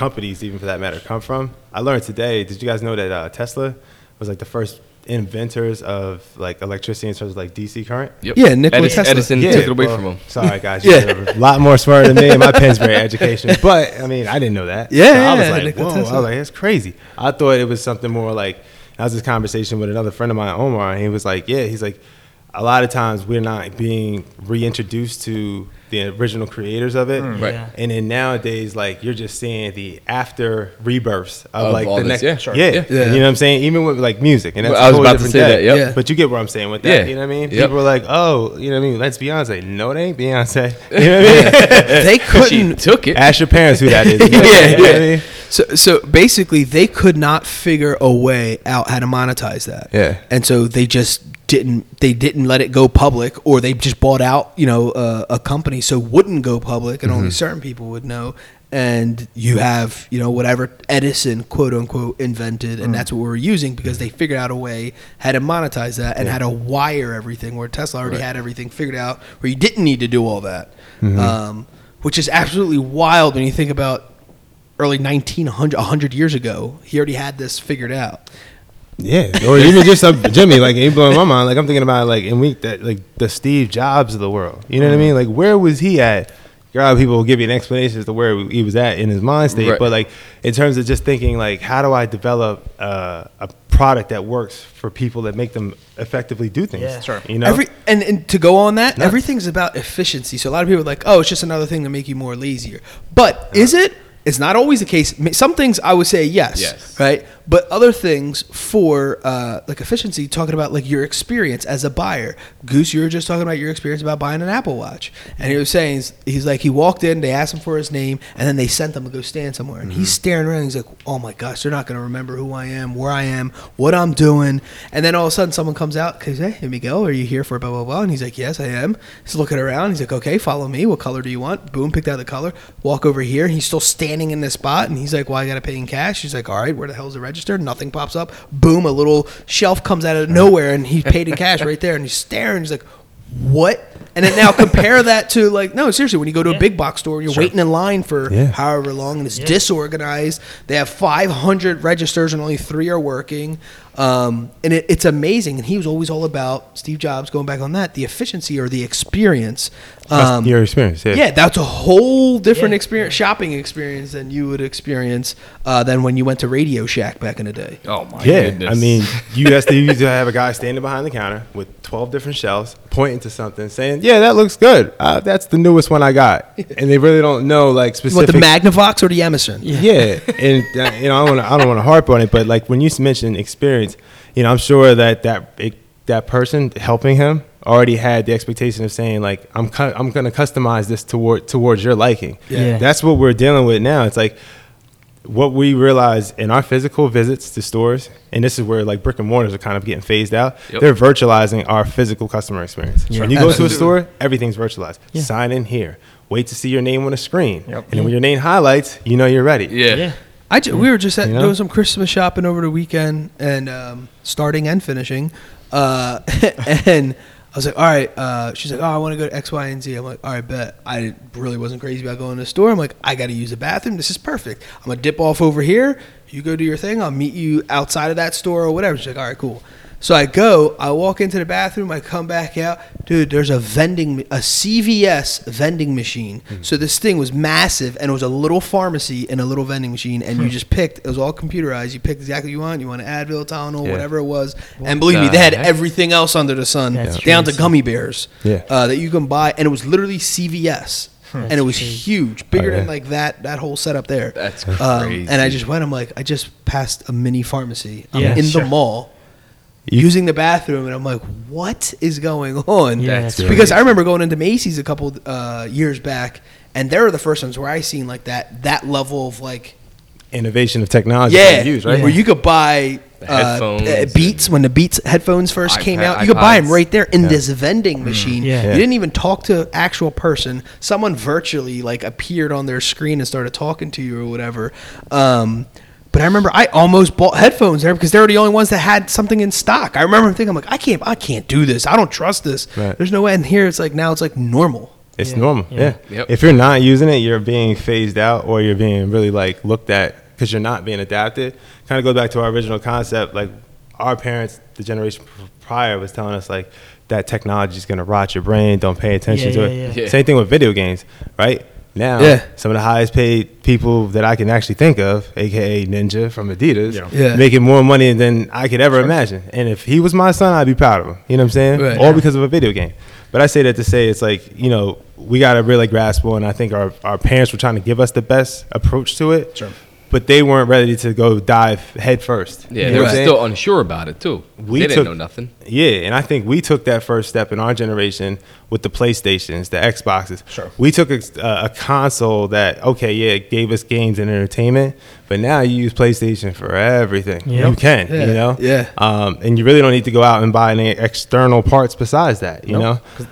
companies, even for that matter, come from. I learned today. Did you guys know that uh, Tesla was like the first inventors of like electricity in terms of like DC current? Yep. Yeah, Nikola Edison, Tesla. Edison Yeah, took it away well, from him. Sorry, guys. Yeah. You're a lot more smarter than me, and my pen's very education. But I mean, I didn't know that. Yeah, So I was like, Nikola whoa. I was like, that's crazy. I thought it was something more like. I was this conversation with another friend of mine, Omar, and he was like, yeah, he's like, a lot of times we're not being reintroduced to the original creators of it. Hmm. Right. Yeah. And then nowadays, like you're just seeing the after rebirths of, Of like the this, next, yeah, sure. yeah, Yeah. Yeah. You know what I'm saying? Even with like music, and that's Well, I a was about to different say day. that, yep. Yeah. But you get what I'm saying with that. Yeah. You know what I mean? Yep. People are like, oh, you know what I mean? That's Beyonce. No, it ain't Beyonce. You know what I mean? they couldn't. took it. Ask your parents who that is. You know Yeah, what I mean? So, so basically, they could not figure a way out how to monetize that. Yeah. and so they just didn't. They didn't let it go public, or they just bought out, you know, uh, a company so it wouldn't go public, and Mm-hmm. only certain people would know. And you have, you know, whatever Edison quote unquote invented, Mm. and that's what we're using because they figured out a way how to monetize that and how to wire everything. Where Tesla already Right. had everything figured out, where you didn't need to do all that. Mm-hmm. Um, which is absolutely wild when you think about early 1900 100 years ago he already had this figured out Yeah, or even just uh, Jimmy, like it blowing my mind. Like I'm thinking about like in week that like the Steve Jobs of the world. You know what I mean? Like where was he at? A lot of people will give you an explanation as to where he was at in his mind state, Right. but like in terms of just thinking like how do I develop uh, a product that works for people that make them effectively do things? Yeah. Sure. You know, Every and, and to go on that, Nuts. everything's about efficiency. So a lot of people are like, "Oh, it's just another thing to make you more lazier." But is it? It's not always the case. Some things I would say yes, Yes. right? But other things for uh, like efficiency, talking about like your experience as a buyer. Goose, you were just talking about your experience about buying an Apple Watch, and he was saying he's like he walked in, they asked him for his name, and then they sent him to go stand somewhere, and he's staring around. He's like, "Oh my gosh, they're not going to remember who I am, where I am, what I'm doing." And then all of a sudden, someone comes out, "Cause hey, Miguel, are you here for blah blah blah?" And he's like, "Yes, I am." He's looking around. He's like, "Okay, follow me. What color do you want?" Boom, picked out the color. Walk over here. He's still standing in this spot, and he's like, "Well, I got to pay in cash." He's like, "All right, where the hell's the register?" Nothing pops up. Boom, a little shelf comes out of nowhere, and he paid in cash right there, and he's staring. He's like, "What?" And then now compare that to like, no, seriously, when you go to a big box store you're waiting in line for Yeah. however long, and it's Yeah. disorganized. They have 500 registers and only three are working. Um, and it, it's amazing. And he was always all about Steve Jobs, going back on that, the efficiency or the experience. Um, your experience. Yeah. yeah, that's a whole different Yeah. experience, shopping experience than you would experience uh, than when you went to Radio Shack back in the day. Oh my Yeah, goodness. I mean, you have to, you used to have a guy standing behind the counter with twelve different shelves, pointing to something, saying, "Yeah, that looks good. Uh, that's the newest one I got." And they really don't know like What the Magnavox or the Emerson? yeah, and uh, you know, I don't want to, I don't want to harp on it, but like when you mentioned experience, you know, I'm sure that that it, that person helping him already had the expectation of saying like, I'm cu- I'm going to customize this toward towards your liking. Yeah. That's what we're dealing with now. It's like what we realize in our physical visits to stores, and this is where like brick and mortars are kind of getting phased out. Yep. They're virtualizing our physical customer experience. Yeah. When you go to a store, everything's virtualized. Yeah. Sign in here. Wait to see your name on a screen. Yep. And then when your name highlights, you know you're ready. yeah. Yeah. I ju- we were just at, You know? doing some Christmas shopping over the weekend and um, starting and finishing. Uh, and I was like, all right. Uh, she's like, oh, I want to go to X, Y, and Z. I'm like, all right, bet. I really wasn't crazy about going to the store. I'm like, I got to use the bathroom. This is perfect. I'm going to dip off over here. You go do your thing. I'll meet you outside of that store or whatever. She's like, all right, cool. So I go, I walk into the bathroom, I come back out. Dude, there's a vending, a CVS vending machine. So this thing was massive and it was a little pharmacy and a little vending machine. And you just picked, it was all computerized. You picked exactly what you want. You want Advil, Tylenol, Yeah. whatever it was. And believe me, they had heck? everything else under the sun, That's down to gummy bears Yeah. uh, that you can buy. And it was literally CVS. And it was huge, bigger Oh, yeah. than like that that whole setup there. That's Um, crazy. and I just went. I'm like, I just passed a mini pharmacy. I'm Yeah, in sure. the mall, using the bathroom, and I'm like, what is going on? Yeah, That's that's because I remember going into Macy's a couple uh, years back, and they were the first ones where I seen like that that level of like Innovation of technology yeah, being used, right? where you could buy uh, uh, Beats when the Beats headphones first came out. You could buy them right there in Yeah. this vending machine. Yeah. You didn't even talk to actual person. Someone virtually like appeared on their screen and started talking to you or whatever. Um, but I remember I almost bought headphones there because they were the only ones that had something in stock. I remember thinking, I'm like, I can't, I can't do this. I don't trust this. Right. There's no way. And here it's like now it's like normal. It's Yeah. normal. Yeah. Yeah. Yep. If you're not using it, you're being phased out or you're being really like looked at because you're not being adapted. Kind of goes back to our original concept. Like our parents, the generation prior, was telling us like that technology is going to rot your brain. Don't pay attention Yeah, to yeah, it. yeah. Same thing with video games, right? Now, Yeah. some of the highest paid people that I can actually think of, aka Ninja from Adidas, Yeah. Yeah. making more money than I could ever imagine. And if he was my son, I'd be proud of him. You know what I'm saying? Right. All because of a video game. But I say that to say it's like, you know, we got to really grasp on. I think our, our parents were trying to give us the best approach to it. Sure. But they weren't ready to go dive head first. Yeah, You they were what I'm saying? still unsure about it too. We they didn't took- know nothing. Yeah, and I think we took that first step in our generation with the PlayStations, the Xboxes. Sure. We took a, a console that, okay, yeah, it gave us games and entertainment, but now you use PlayStation for everything. Yeah. You can, Yeah, you know? yeah. Um, and you really don't need to go out and buy any external parts besides that, you Nope. know?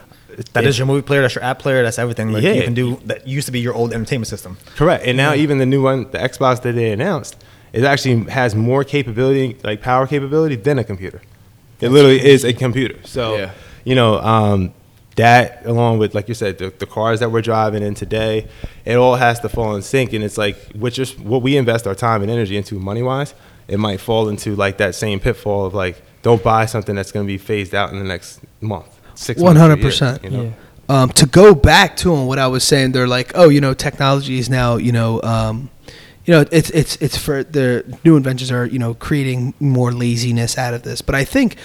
That is your movie player. That's your app player. That's everything. Like Yeah. you can do. That used to be your old entertainment system. Correct. And now even the new one, the Xbox that they announced, it actually has more capability, like power capability, than a computer. It literally is a computer. So, Yeah. you know, um, that along with, like you said, the, the cars that we're driving in today, it all has to fall in sync. And it's like, which is what we invest our time and energy into money wise, it might fall into like that same pitfall of like, don't buy something that's going to be phased out in the next month. Six One months, hundred year, percent. you know? Yeah. Um, to go back to on what I was saying, they're like, oh, you know, technology is now, you know, um, you know, it's it's it's for the new inventions are, you know, creating more laziness out of this. But I think,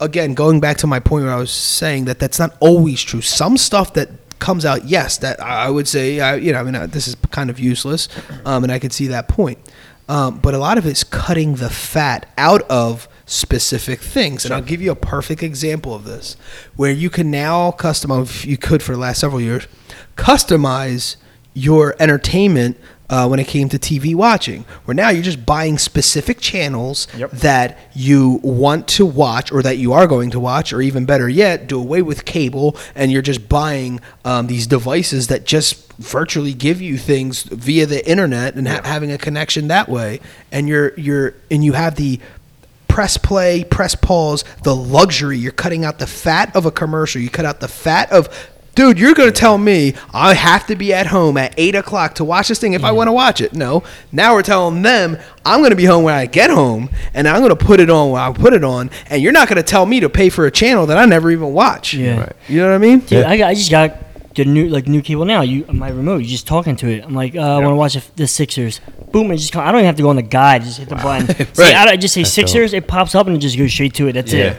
again, going back to my point where I was saying that that's not always true. Some stuff that comes out, yes, that I I would say, I, you know, I mean, uh, this is kind of useless, um, and I could see that point. Um, but a lot of it's cutting the fat out of specific things. And I'll give you a perfect example of this, where you can now customize, you could for the last several years, customize your entertainment uh, when it came to TV watching. Where now you're just buying specific channels Yep. that you want to watch or that you are going to watch, or even better yet, do away with cable and you're just buying um, these devices that just virtually give you things via the internet and ha- having a connection that way. And you're you're and you have the press play, press pause, the luxury. You're cutting out the fat of a commercial. You cut out the fat of, dude, you're going to tell me I have to be at home at 8 o'clock to watch this thing if I mm. want to watch it. No. Now we're telling them I'm going to be home when I get home and I'm going to put it on when I put it on. And you're not going to tell me to pay for a channel that I never even watch. Yeah. Right. You know what I mean? Dude, I, got, I just got the new like new cable now. You my remote. You just talking to it. I'm like, uh, I want to watch the, the Sixers. Boom! It just come, I don't even have to go on the guide. Just hit the button. See, I, I just say That's Sixers. It pops up and it just goes straight to it. That's Yeah. it.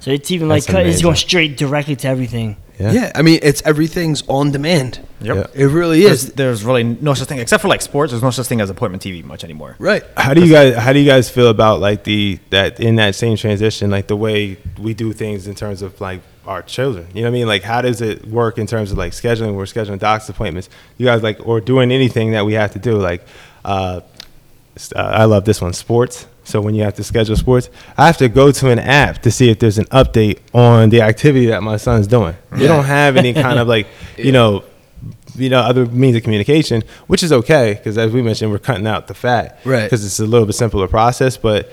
So it's even like That's cut, it's going straight directly to everything. Yeah. Yeah. I mean, it's everything's on demand. Yep. It really There's, is. there's really no such thing except for like sports. There's no such thing as appointment TV much anymore. Right. How do you guys how do you guys feel about like the that in that same transition, like the way we do things in terms of like our children? You know what I mean? Like how does it work in terms of like scheduling? We're scheduling doc's appointments. You guys like or doing anything that we have to do. Like uh, uh, I love this one, sports. So when you have to schedule sports, I have to go to an app to see if there's an update on the activity that my son's doing. Yeah. don't have any kind of like, you know, you know other means of communication, which is okay because as we mentioned, we're cutting out the fat, Right. Because it's a little bit simpler process, but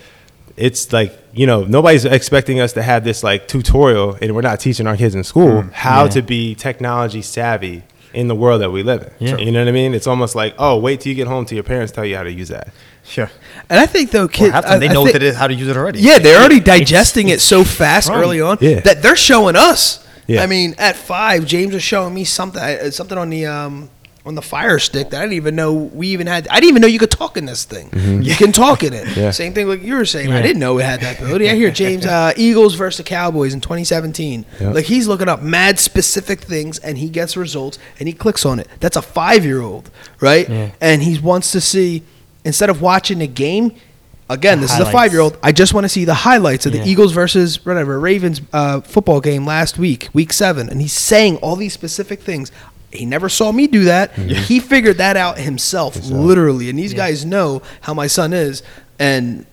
it's like you know nobody's expecting us to have this like tutorial, and we're not teaching our kids in school how Yeah. to be technology savvy in the world that we live in. Yeah. You know what I mean? It's almost like oh, wait till you get home till your parents tell you how to use that. Sure. And I think though, kids, half the I- they I know think- what it is, how to use it already. Yeah, they're already digesting it so fast from- early on Yeah. that they're showing us. Yeah. I mean, at five, James was showing me something, uh, something on the um, on the Fire Stick that I didn't even know we even had. I didn't even know you could talk in this thing. You can talk in it. Mm-hmm. Yeah. Same thing like you were saying. I didn't know it had that ability. I hear James uh, Eagles versus the Cowboys in 2017. Yeah. Like he's looking up mad specific things and he gets results and he clicks on it. That's a five year old, right? Yeah. And he wants to see instead of watching a game. Again, The this is a five year old. I just want to see the highlights of the Eagles versus whatever Ravens uh, football game last week, week seven, and he's saying all these specific things. He never saw me do that. Mm-hmm. He figured that out himself, literally. And these guys know how my son is, and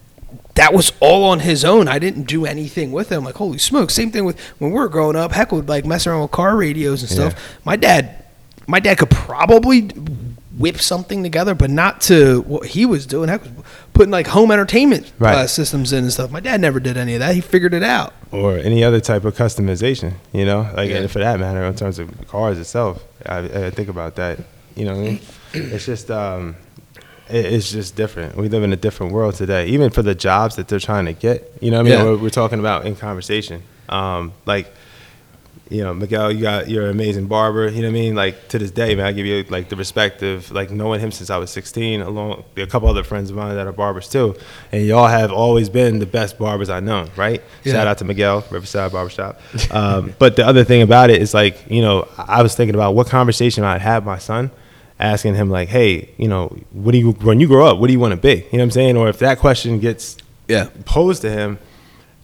that was all on his own. I didn't do anything with him. Like holy smoke. Same thing with when we were growing up. Heck, would like mess around with car radios and stuff. Yeah. My dad, my dad could probably whip something together, but not to what he was doing. Heck, putting like home entertainment uh, systems in and stuff. My dad never did any of that. He figured it out. or any other type of customization, you know, like Yeah. for that matter, in terms of cars itself. I, I think about that. You know, what I mean? it's just um, it, it's just different. We live in a different world today, even for the jobs that they're trying to get. You know, what I mean, Yeah. we're, we're talking about in conversation, um, like. You know, Miguel, you got you're an amazing barber. You know what I mean? Like to this day, man, I give you like the respect of like knowing him since I was 16, along a couple other friends of mine that are barbers too. And y'all have always been the best barbers I know, right? Yeah. Shout out to Miguel, Riverside Barbershop. Um, but the other thing about it is like, you know, I was thinking about what conversation I'd have my son, asking him like, hey, you know, what do you when you grow up, what do you want to be? You know what I'm saying? Or if that question gets Yeah. posed to him,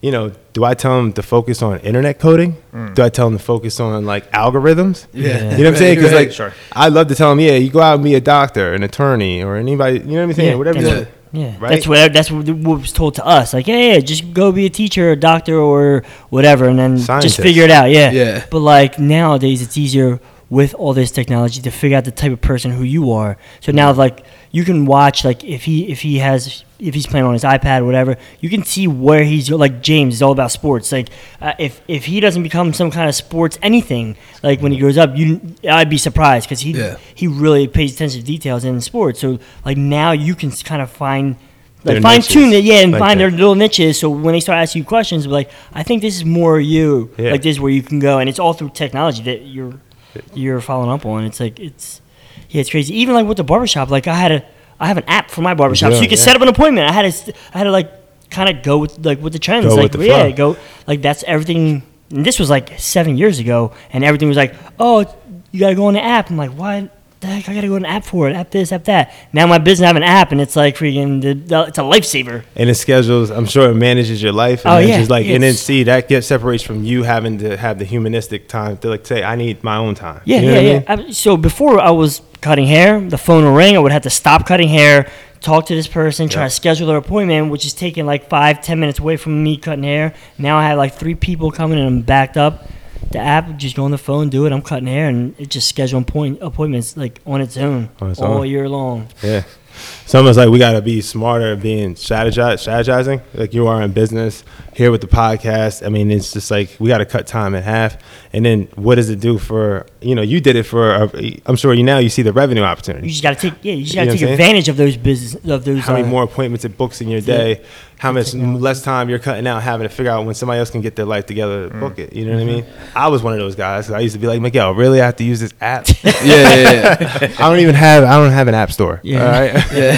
you know, do I tell them to focus on internet coding? Mm. Do I tell them to focus on like algorithms? Yeah. You know what I'm saying? Because like, sure. I love to tell them, yeah, you go out and be a doctor, an attorney, or anybody. You know what I'm saying? Whatever. that's you what- yeah, Right? that's what that's what what was told to us. Like, yeah, yeah, just go be a teacher, or doctor, or whatever, and then Scientist. just figure it out. Yeah, Yeah. But like nowadays, it's easier with all this technology to figure out the type of person who you are. So now, like, you can watch like if he if he has if he's playing on his iPad or whatever, you can see where he's like James is all about sports. Like, uh, if if he doesn't become some kind of sports anything, like when he grows up, you I'd be surprised because he Yeah. he really pays attention to details in sports. So like now you can kind of find like fine tune it, yeah, and Like find that. their little niches. So when they start asking you questions, like, I think this is more you. Yeah. Like this is where you can go, and it's all through technology that you're you're following up on. It's like it's yeah, it's crazy. Even like with the barbershop, like I had a I have an app for my barbershop, so you can yeah. set up an appointment. I had to I had to like kind of go with like with the trends, Go like the yeah, flow. go like that's everything. And this was like seven years ago, and everything was like, oh, you gotta go on the app. I'm like, what? The heck, I gotta go on an app for it, app this, app that. Now my business have an app, and it's like freaking, the, the, it's a lifesaver. and it schedules. I'm sure it manages your life. And Oh, it's yeah, just like, and then see that gets separates from you having to have the humanistic time to like say, I need my own time. Yeah, You know yeah, what I yeah. mean? I- so before I was cutting hair, the phone would ring. I would have to stop cutting hair, talk to this person, try Yeah. to schedule their appointment, which is taking like five, ten minutes away from me cutting hair. Now I have like three people coming and I'm backed up. The app, just go on the phone, do it. I'm cutting hair, and it just scheduling point appointments like on its own On its all own. year long. Yeah. It's almost like we got to be smarter at being strategize, strategizing, like you are in business here with the podcast. I mean, it's just like we got to cut time in half. And then what does it do for, you know, you did it for, i I'm sure you now you see the revenue opportunity You opportunity. just got to take, yeah, you just got to what I'm take advantage of those business of those. How many uh, more appointments and books in your day? How much technology. less time you're cutting out having to figure out when somebody else can get their life together to Mm. book it? You know what I mean? Mm-hmm. I was one of those guys. I used to be like, Miguel, really? I have to use this app? Yeah, yeah, yeah. I don't even have. I don't have an app store. Yeah. All right. yeah.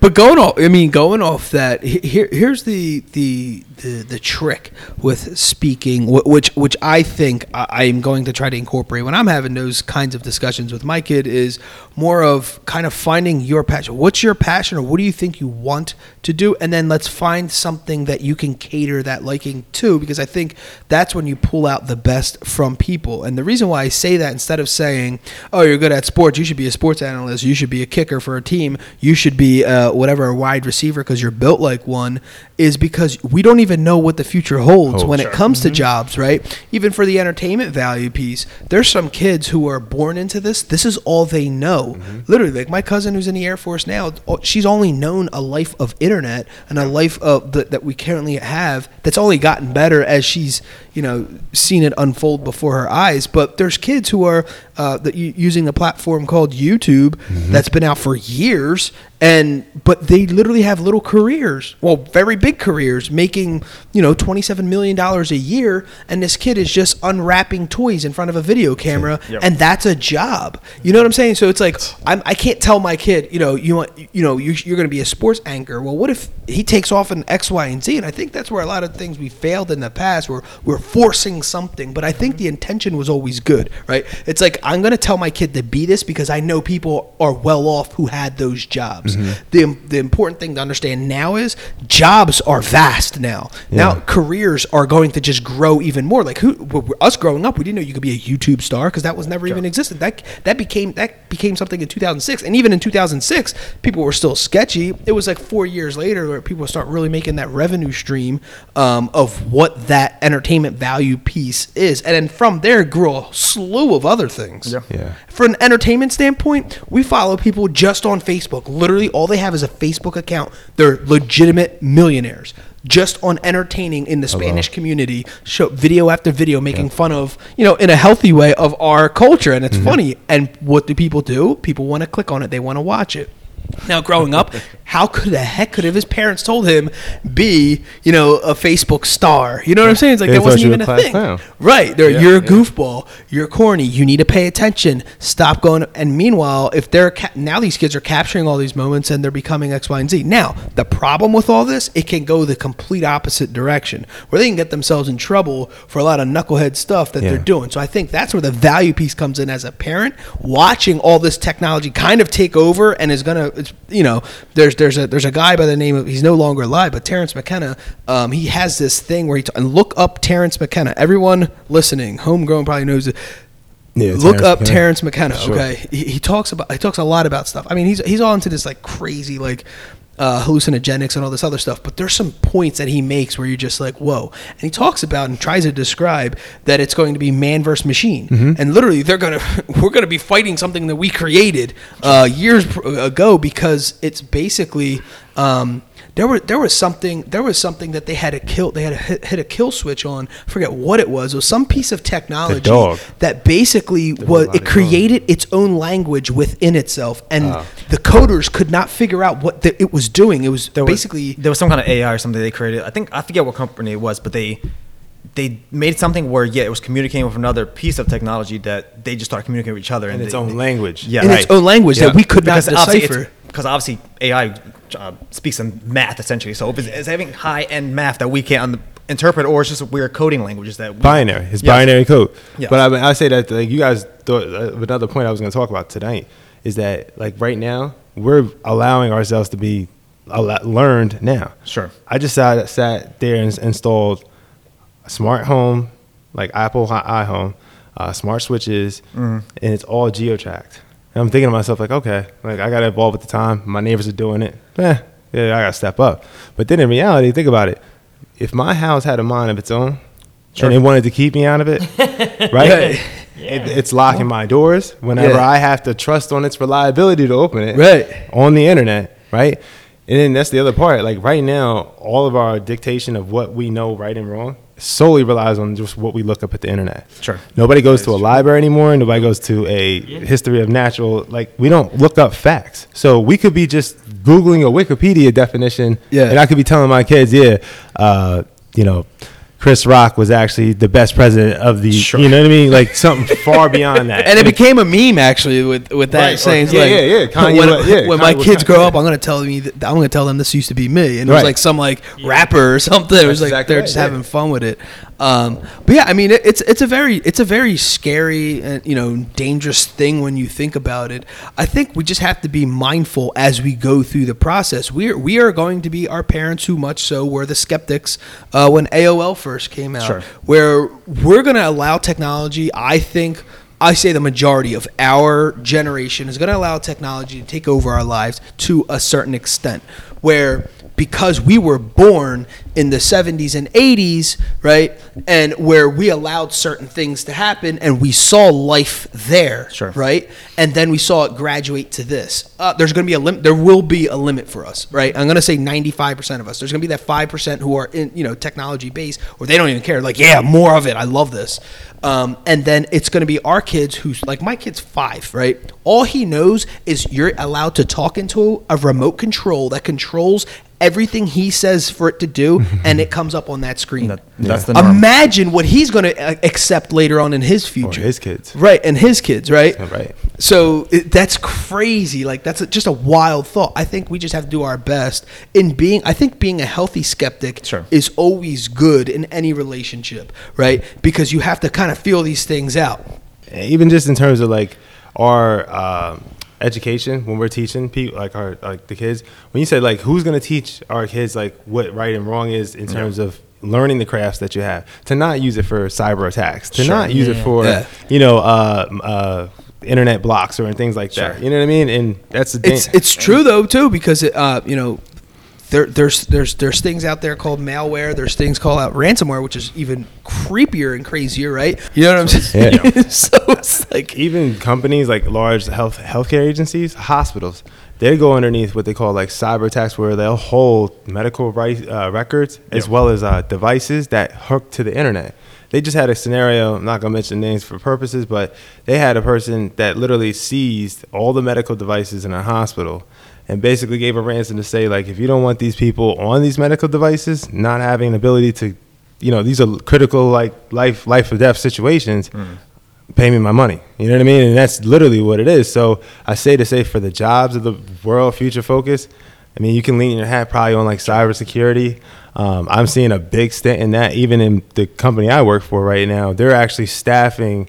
But going off, I mean, going off that, here, here's the, the the the trick with speaking, which which I think I am going to try to incorporate. When I'm having those kinds of discussions with my kid is more of kind of finding your passion. What's your passion, or what do you think you want to do, and then let's find something that you can cater that liking to, because I think that's when you pull out the best from people. And the reason why I say that instead of saying, "Oh, you're good at sports, you should be a sports analyst, you should be a kicker for a team, you should be a a whatever a wide receiver because you're built like one is because we don't even know what the future holds Oh, when sure. it comes to mm-hmm. jobs, right? Even for the entertainment value piece, there's some kids who are born into this. This is all they know. Mm-hmm. Literally, like my cousin who's in the Air Force now, she's only known a life of internet and a life of the, that we currently have that's only gotten better as she's you know seen it unfold before her eyes. But there's kids who are uh, that using a platform called YouTube that's been out for years and but they literally have little careers well very big careers making you know 27 million dollars a year and this kid is just unwrapping toys in front of a video camera Yep. and that's a job. You know what i'm saying? So it's like I'm, i can't tell my kid you know you want you know you, you're going to be a sports anchor. Well what if he takes off in x y and z? And i think that's where a lot of things we failed in the past where we're forcing something but i think the intention was always good right? It's like i'm going to tell my kid to be this because i know people are well off who had those jobs. The, the important thing to understand now is jobs are vast now. Now careers are going to just grow even more. Like who us growing up we didn't know you could be a youtube star because that was never even existed. That that became that became something in 2006 and even in 2006 people were still sketchy. It was like four years later where people start really making that revenue stream um, of what that entertainment value piece is. And then from there grew a slew of other things Yeah. Yeah. for an entertainment standpoint, we follow people just on Facebook. Literally, all they have is a Facebook account. They're legitimate millionaires just on entertaining in the oh, Spanish community, show video after video, making fun of, you know, in a healthy way of our culture, and it's mm-hmm. funny. And what do people do? People want to click on it. They want to watch it. Now, growing up, how could the heck could have his parents told him be, you know, a Facebook star? You know what I'm saying? It's like They that wasn't even a thing, clown. right? They're, Yeah, you're a yeah. goofball. You're corny. You need to pay attention. Stop going. And meanwhile, if they're ca- now these kids are capturing all these moments and they're becoming X, Y, and Z. Now, the problem with all this, it can go the complete opposite direction, where they can get themselves in trouble for a lot of knucklehead stuff that Yeah. they're doing. So I think that's where the value piece comes in as a parent, watching all this technology kind of take over and is gonna, it's, you know, there's there's a there's a guy by the name of he's no longer alive, but Terence McKenna, um, he has this thing where he t- and look up Terence McKenna. Everyone listening, homegrown probably knows it. Yeah, Look Terence up McKenna. Terence McKenna. Sure. Okay, he, he talks about he talks a lot about stuff. I mean, he's he's all into this like crazy like uh, hallucinogenics and all this other stuff. But there's some points that he makes where you're just like, whoa. And he talks about and tries to describe that it's going to be man versus machine, Mm-hmm. and literally they're gonna we're gonna be fighting something that we created uh, years ago because it's basically. Um, there were there was something there was something that they had to kill they had to hit, hit a kill switch on I forget what it was it was some piece of technology that basically was it created its own language within itself and Ah. the coders could not figure out what the, it was doing it was There was, basically there was some kind of AI or something they created. I think I forget what company it was, but they they made something where yeah, it was communicating with another piece of technology that they just started communicating with each other in its they- own they- language. Yeah, in right. its own language Yeah. that we could not because obviously, decipher because obviously AI uh, speaks in math essentially. So if it's, it's having high end math that we can't un- interpret, or it's just weird coding languages that we, binary. It's binary code. Yes. But I, mean, I say that like you guys thought uh, another point I was going to talk about tonight is that like right now we're allowing ourselves to be learned now. Sure. I just sat sat there and installed a smart home, like Apple iHome, uh, smart switches, and it's all geo tracked. And I'm thinking to myself like, okay, like I got to evolve with the time. My neighbors are doing it. Eh, yeah, I got to step up. But then in reality, think about it. If my house had a mind of its own, and it wanted to keep me out of it, right? It, it's locking my doors whenever Yeah. I have to trust on its reliability to open it Right. on the internet, right? And then that's the other part. Like right now, all of our dictation of what we know right and wrong solely relies on just what we look up at the internet. Sure. Nobody goes to a library anymore. Nobody goes to a history of natural. Like we don't look up facts. So we could be just googling a Wikipedia definition, Yeah. and I could be telling my kids, yeah, uh, you know. Chris Rock was actually the best president of the, you know what I mean? Like something far beyond that. and it became a meme actually with with that Right, saying it's yeah, like yeah, yeah, Kanye when, West- yeah, when my Kanye- kids grow up I'm gonna tell me that, I'm gonna tell them this used to be me and it was Right. like some like rapper or something it was That's like exactly they're right, just yeah. having fun with it um, but yeah I mean it, it's it's a very it's a very scary and you know dangerous thing when you think about it. I think we just have to be mindful as we go through the process. We are we are going to be our parents who much so were the skeptics uh, when AOL first came out Sure. where we're going to allow technology, I think, I say the majority of our generation is going to allow technology to take over our lives to a certain extent, where because we were born in the 70s and 80s, right? And where we allowed certain things to happen and we saw life there, Sure. right? And then we saw it graduate to this. Uh, there's going to be a limit. There will be a limit for us, right? I'm going to say 95% of us. There's going to be that 5% who are in, you know, technology based or they don't even care. Like, yeah, more of it. I love this. Um, and then it's going to be our kids who's like my kid's five, right? All he knows is you're allowed to talk into a remote control that controls everything he says for it to do, and it comes up on that screen. That- that's the norm. Imagine what he's going to accept later on in his future. his kids. Right, and his kids, right? Right. So it, that's crazy. Like that's a, just a wild thought. I think we just have to do our best in being. I think being a healthy skeptic Sure. is always good in any relationship, right? Because you have to kind of feel these things out. even just in terms of like our um, education when we're teaching people like our like the kids when you said like who's going to teach our kids like what right and wrong is in terms of learning the crafts that you have to not use it for cyber attacks to Sure. not use it for Yeah. you know uh, uh, internet blocks or things like that you know what i mean? And that's the It's it's true though too because it, uh, you know there, there's there's there's things out there called malware. There's things called out ransomware, which is even creepier and crazier, right? You know what I'm saying? Yeah. so it's like even companies like large health healthcare agencies, hospitals, they go underneath what they call like cyber attacks, where they'll hold medical right, uh, records as well as uh, devices that hook to the internet. They just had a scenario. I'm not gonna mention names for purposes, but they had a person that literally seized all the medical devices in a hospital and basically gave a ransom to say like if you don't want these people on these medical devices not having an ability to you know these are critical like life life or death situations pay me my money. You know what I mean? And that's literally what it is. So I say to say for the jobs of the world, future focus. I mean, you can lean your hat probably on like cybersecurity. Um, I'm seeing a big stint in that. Even in the company I work for right now, they're actually staffing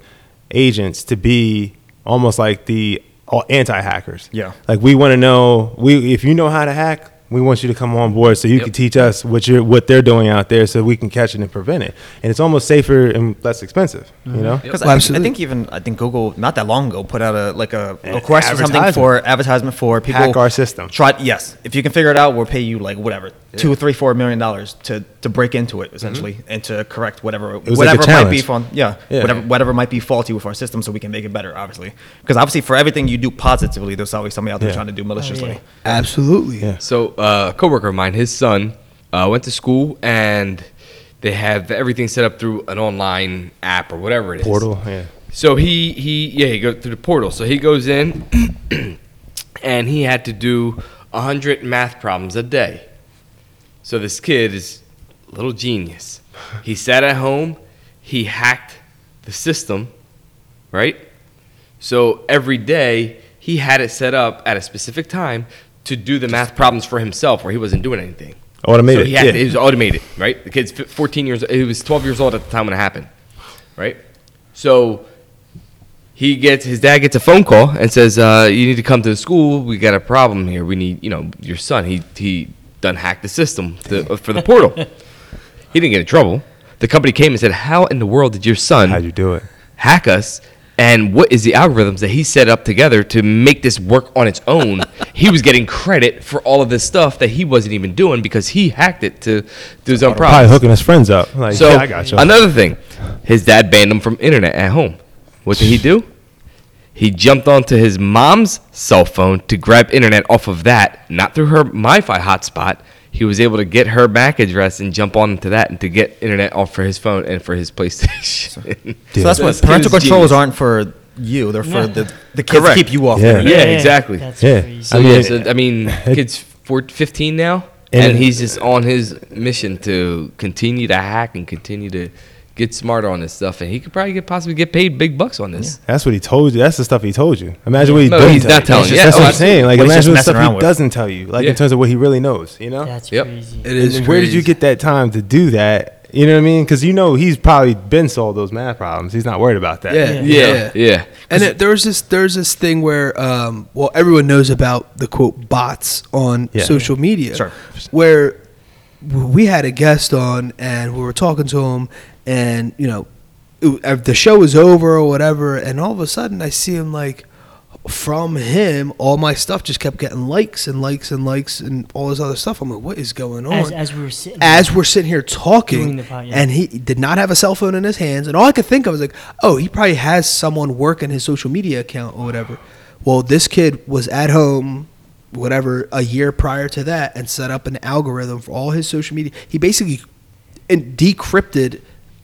agents to be almost like the all anti-hackers. Yeah. Like we want to know we if you know how to hack, we want you to come on board so you Yep. can teach us what you're what they're doing out there so we can catch it and prevent it. And it's almost safer and less expensive. You know. Because Well, I, think- I think even I think Google not that long ago put out a like a An request or something for advertisement for people Hack our system. Try yes, if you can figure it out, we'll pay you like whatever two, three, four million dollars to to break into it essentially and to correct whatever Mm-hmm. like whatever might be fun. Yeah, Yeah. whatever whatever might be faulty with our system, so we can make it better. Obviously, because obviously for everything you do positively, there's always somebody out there Yeah. trying to do maliciously. yeah. absolutely. Yeah. So uh, a coworker of mine, his son, uh, went to school and they have everything set up through an online app or whatever it is. Portal. Yeah. So he he yeah he goes through the portal. So he goes in and he had to do hundred math problems a day. So this kid is a little genius. He sat at home. He hacked the system, right? So every day he had it set up at a specific time to do the math problems for himself, where he wasn't doing anything. Automated, So he had, yeah. It was automated, right? The kid's 14 years. He was 12 years old at the time when it happened, right? So he gets his dad gets a phone call and says, uh, "You need to come to the school. We got a problem here. We need, you know, your son. He he done hacked the system to, for the portal. he didn't get in trouble. The company came and said, "How in the world did your son How'd you do it? hack us?" And what is the algorithms that he set up together to make this work on its own? he was getting credit for all of this stuff that he wasn't even doing because he hacked it to do his own Probably hooking his friends up. Like, So yeah, I got you. another thing, his dad banned him from internet at home. What did he do? He jumped onto his mom's cell phone to grab internet off of that, not through her MiFi hotspot. He was able to get her MAC address and jump onto that and to get internet off for his phone and for his PlayStation. So that's what parental controls genius. aren't for you; they're for Yeah. the the kids Correct. to keep you off. Yeah. the internet. Yeah, exactly. That's Yeah. crazy. So I I mean, yeah, so, I mean, kid's four, 15 now, And and, he's just on his mission to continue to hack and continue to get smarter on this stuff, and he could probably get possibly get paid big bucks on this. That's what he told you. That's the stuff he told you. Imagine what he No, doesn't he's tell not you. telling That's you. Yeah, That's oh, what I'm saying. Like What imagine the stuff he with. doesn't tell you. Like Yeah. in terms of what he really knows. You know. That's Yep. crazy. It is. And where did you get that time to do that? You know what I mean? Because you know he's probably been solved those math problems. He's not worried about that. Yeah, Yeah, yeah. And it, there's this there's this thing where um, well everyone knows about the quote bots on Yeah. social media, Sure. where we had a guest on and we were talking to him and you know it- uh, the show was over or whatever, and all of a sudden I see him like from him, all my stuff just kept getting likes and likes and likes and all this other stuff. I'm like, what is going on? As, as we were sitting. as we're sitting here talking, pod, yeah. and he did not have a cell phone in his hands, and all I could think of was like, oh, he probably has someone working his social media account or whatever. Well, this kid was at home, whatever, a year prior to that, and set up an algorithm for all his social media. He basically decrypted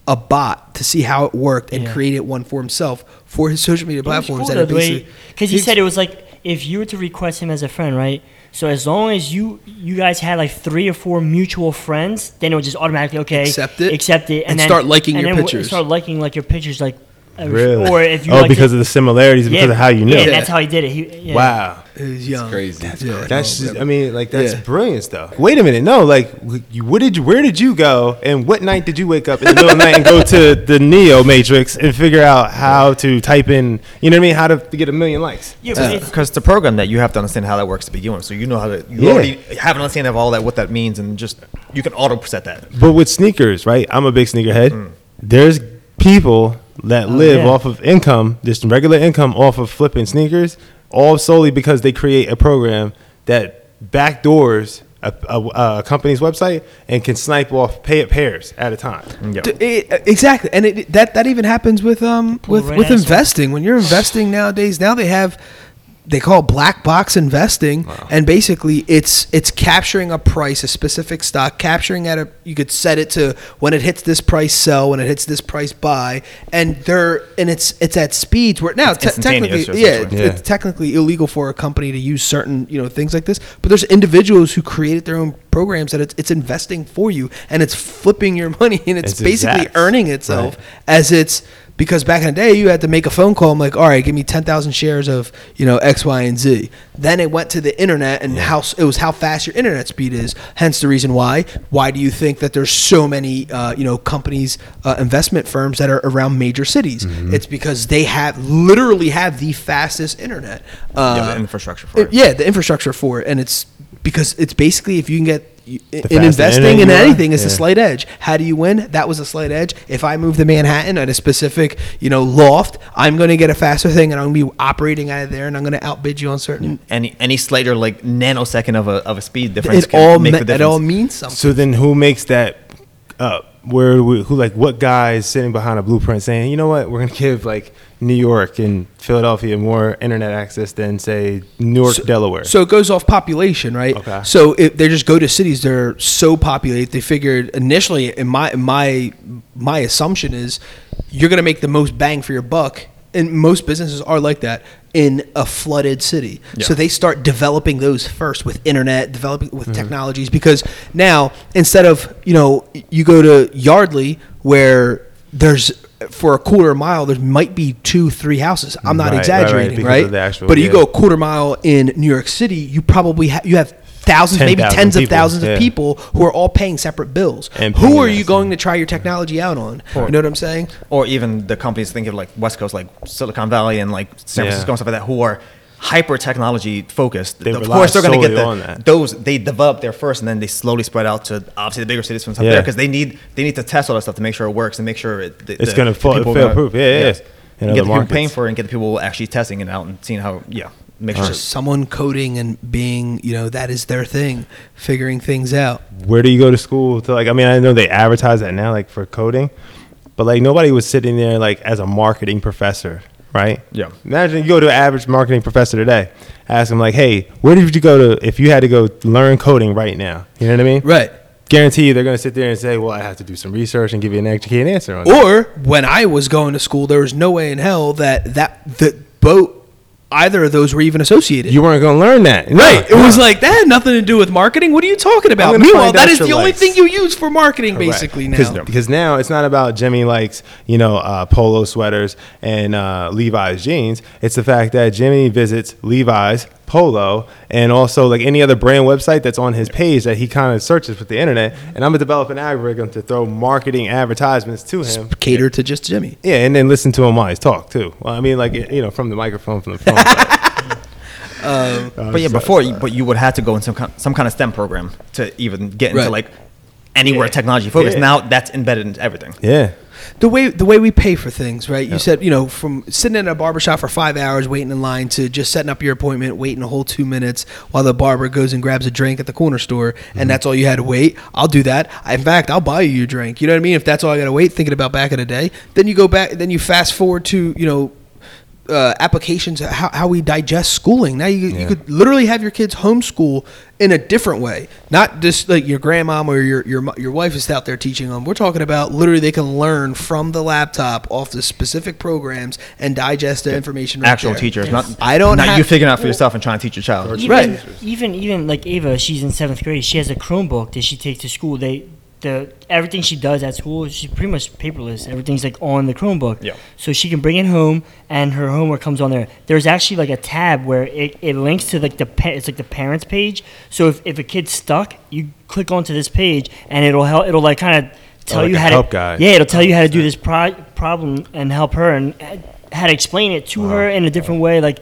a bot to see how it worked and Yeah. created one for himself for his social media platforms. that it basically- because he said it was like if you were to request him as a friend, right? So as long as you you guys had like three or four mutual friends, then it would just automatically okay Accept it, accept it, and then, start liking and your pictures. Start liking like your pictures, like uh, Really? or if you oh, liked because it- of the similarities, because yeah, of how you knew. Yeah, Yeah. that's how he did it. He, yeah. Wow. He was young. crazy. That's Yeah, That's just, I mean, like that's Yeah. brilliant stuff. Wait a minute, no, like you, what did you, where did you go, and what night did you wake up in the middle of the night and go to the Neo Matrix and figure out how to type in, you know what I mean, how to, to get a million likes? Yeah, but it's- Because to program that, you have to understand how that works to begin with. So you know how to, you Yeah. already have an understanding of all that, what that means, and just you can auto set that. But with sneakers, right? I'm a big sneakerhead. There's people that live yeah. off of income, just regular income off of flipping sneakers, all solely because they create a program that backdoors a, a, a company's website and can snipe off pay it pairs at a time. Yeah. It- exactly, and it, that that even happens with um Pull with right with ass off. investing. When you're investing nowadays, now they have they call it black box investing, and basically it's it's capturing a price, a specific stock, capturing at a you could set it to when it hits this price sell, when it hits this price buy, and they're and it's it's at speeds where now It's te- technically instantaneous, yeah, it's, it's technically illegal for a company to use certain you know things like this, but there's individuals who created their own programs that it's, it's investing for you and it's flipping your money and it's, It's basically exact. earning itself Right. as it's because back in the day you had to make a phone call. I'm like, all right, give me ten thousand shares of you know X, Y, and Z. Then it went to the internet and how it was how fast your internet speed is. Hence the reason why. Why do you think that there's so many uh, you know companies, uh, investment firms that are around major cities? Mm-hmm. It's because they have literally have the fastest internet. Uh, Yeah, the infrastructure for it. yeah, the infrastructure for it, and it's because it's basically if you can get in investing in you are, anything, it's a slight edge. How do you win? That was a slight edge. If I move to Manhattan at a specific, you know, loft, I'm going to get a faster thing, and I'm going to be operating out of there, and I'm going to outbid you on certain. Mm, any any slight or like nanosecond of a of a speed difference It can all make me- difference. it all means something. So then who makes that up? Where we- who like what guy is sitting behind a blueprint saying, you know what, we're gonna give like New York and Philadelphia more internet access than say Newark, Delaware. So it goes off population, right? Okay. So if they just go to cities that are so populated, they figured initially, in my my my assumption is, you're going to make the most bang for your buck, and most businesses are like that in a flooded city. So they start developing those first with internet, developing with technologies, because now instead of you know you go to Yardley where there's for a quarter mile there might be two three houses. I'm not Right, right, right, exaggerating right, actual- but you go a quarter mile in New York City, you probably ha- you have thousands, maybe 10,000 tens of people, thousands yeah. of people who are all paying separate bills. And who are you going to try your technology out on? You know what I'm saying? or even the companies think of like West Coast, like Silicon Valley and like San Yeah. Francisco and stuff like that, who are hyper technology focused. They of course, they're going to solely get on the, that. those. They develop there first, and then they slowly spread out to obviously the bigger cities from stuff Yeah. there because they need they need to test all that stuff to make sure it works and make sure it, the, It's gonna the fall- people are fail proof. Yeah, yeah, yeah. In And get the people paying for it and get the people actually testing it out and seeing how yeah make sure. Someone coding and being, you know, that is their thing, figuring things out. where do you go to school to like i mean i know they advertise that now like for coding but like nobody was sitting there like as a marketing professor right Yeah. imagine you go to an average marketing professor today ask them like hey where did you go to if you had to go learn coding right now you know what i mean Right. guarantee you they're going to sit there and say well i have to do some research and give you an educated answer on that. Or when I was going to school, there was no way in hell that that the boat, either of those were even associated. you weren't going to learn that Right. No. It was like that had nothing to do with marketing. What are you talking about? Meanwhile, that is the only thing you use for marketing, Correct. basically now. Because now it's not about Jimmy likes, you know, uh, polo sweaters and uh, Levi's jeans. It's the fact that Jimmy visits Levi's, polo, and also like any other brand website that's on his page that he kind of searches with the internet. And I'm gonna develop an algorithm to throw marketing advertisements to him. Cater to just Jimmy. Yeah, and then listen to him while he's talk too. Well, I mean, like you know, from the microphone, from the phone. but- um, uh, But yeah, so- before, you, but you would have to go in some kind, some kind of STEM program to even get into Right. like anywhere Yeah. technology focused. Yeah. Now that's embedded into everything. yeah. The way the way we pay for things, right? You said, you know, from sitting in a barber shop for five hours waiting in line to just setting up your appointment, waiting a whole two minutes while the barber goes and grabs a drink at the corner store, and mm-hmm. that's all you had to wait. I'll do that. In fact, I'll buy you your drink. You know what I mean? If that's all I got to wait, thinking about back in the day, then you go back, then you fast forward to, you know, uh, applications how, how we digest schooling. Now you, you could literally have your kids homeschool in a different way, not just like your grandmom or your your your wife is out there teaching them. We're talking about literally they can learn from the laptop off the specific programs and digest the information. right Actual there. teachers, not I don't not have- you figuring out for yourself and trying to teach your child. Even, Right. Even even like Ava, she's in seventh grade. She has a Chromebook that she takes to school. They the everything she does at school, she's pretty much paperless. Everything's like on the Chromebook. Yeah. So she can bring it home, and her homework comes on there. There's actually like a tab where it, it links to like the pa- it's like the parents page. So if, if a kid's stuck, you click onto this page, and it'll help. It'll like kind of tell like you how help to guide. yeah, it'll tell you how to do this pro- problem and help her and uh, how to explain it to her in a different way. Like,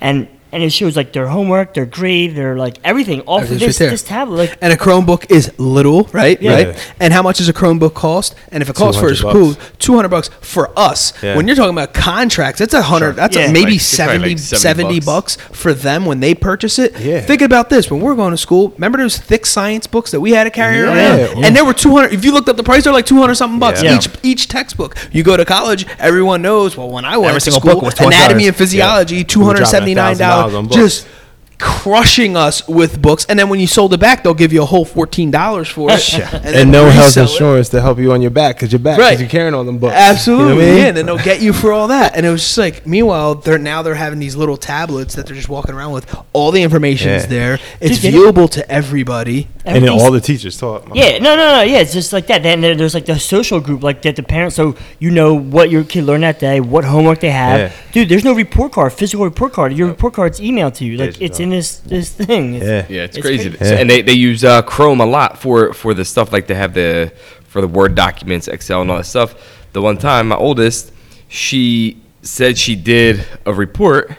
and and it shows like their homework, their grade, their like everything off of this right this tablet. Like, And a Chromebook is little, right? Yeah. Right. And how much does a Chromebook cost? And if it costs for a 200 school, bucks. two hundred bucks for us. Yeah. When you're talking about contracts, that's a hundred. That's a, maybe Like, 70, like 70 70 bucks. bucks. for them when they purchase it. Yeah. Think about this: when we're going to school, remember those thick science books that we had to carry Yeah. around, Yeah. and they were two hundred. If you looked up the price, they're like two hundred something bucks Yeah. each each textbook. You go to college, everyone knows. Well, when I went Every to single school, book was $20. anatomy and physiology, Yeah. two We were hundred dropping seventy nine $1,000 dollars. on. Just crushing us with books, and then when you sold it back, they'll give you a whole fourteen dollars for it, And, then no health resell it. insurance to help you on your back because you're back because Right. you're carrying all them books. Absolutely, You know I mean? yeah. And then they'll get you for all that, and it was just like. Meanwhile, they're now they're having these little tablets that they're just walking around with. All the information's Yeah. there. It's Dude, they- viewable to everybody. And then all the teachers taught. Yeah, no, no, no. Yeah, it's just like that. Then there's like the social group, like that the parents, so you know what your kid learned that day, what homework they have. Yeah. Dude, there's no report card, physical report card. Your report card's emailed to you. Like Digital. it's in this this thing. It's- Yeah. Yeah, it's, It's crazy. crazy. So- Yeah. and they, they use uh, Chrome a lot for for the stuff like they have the for the Word documents, Excel, and all that stuff. The one time, my oldest, she said she did a report.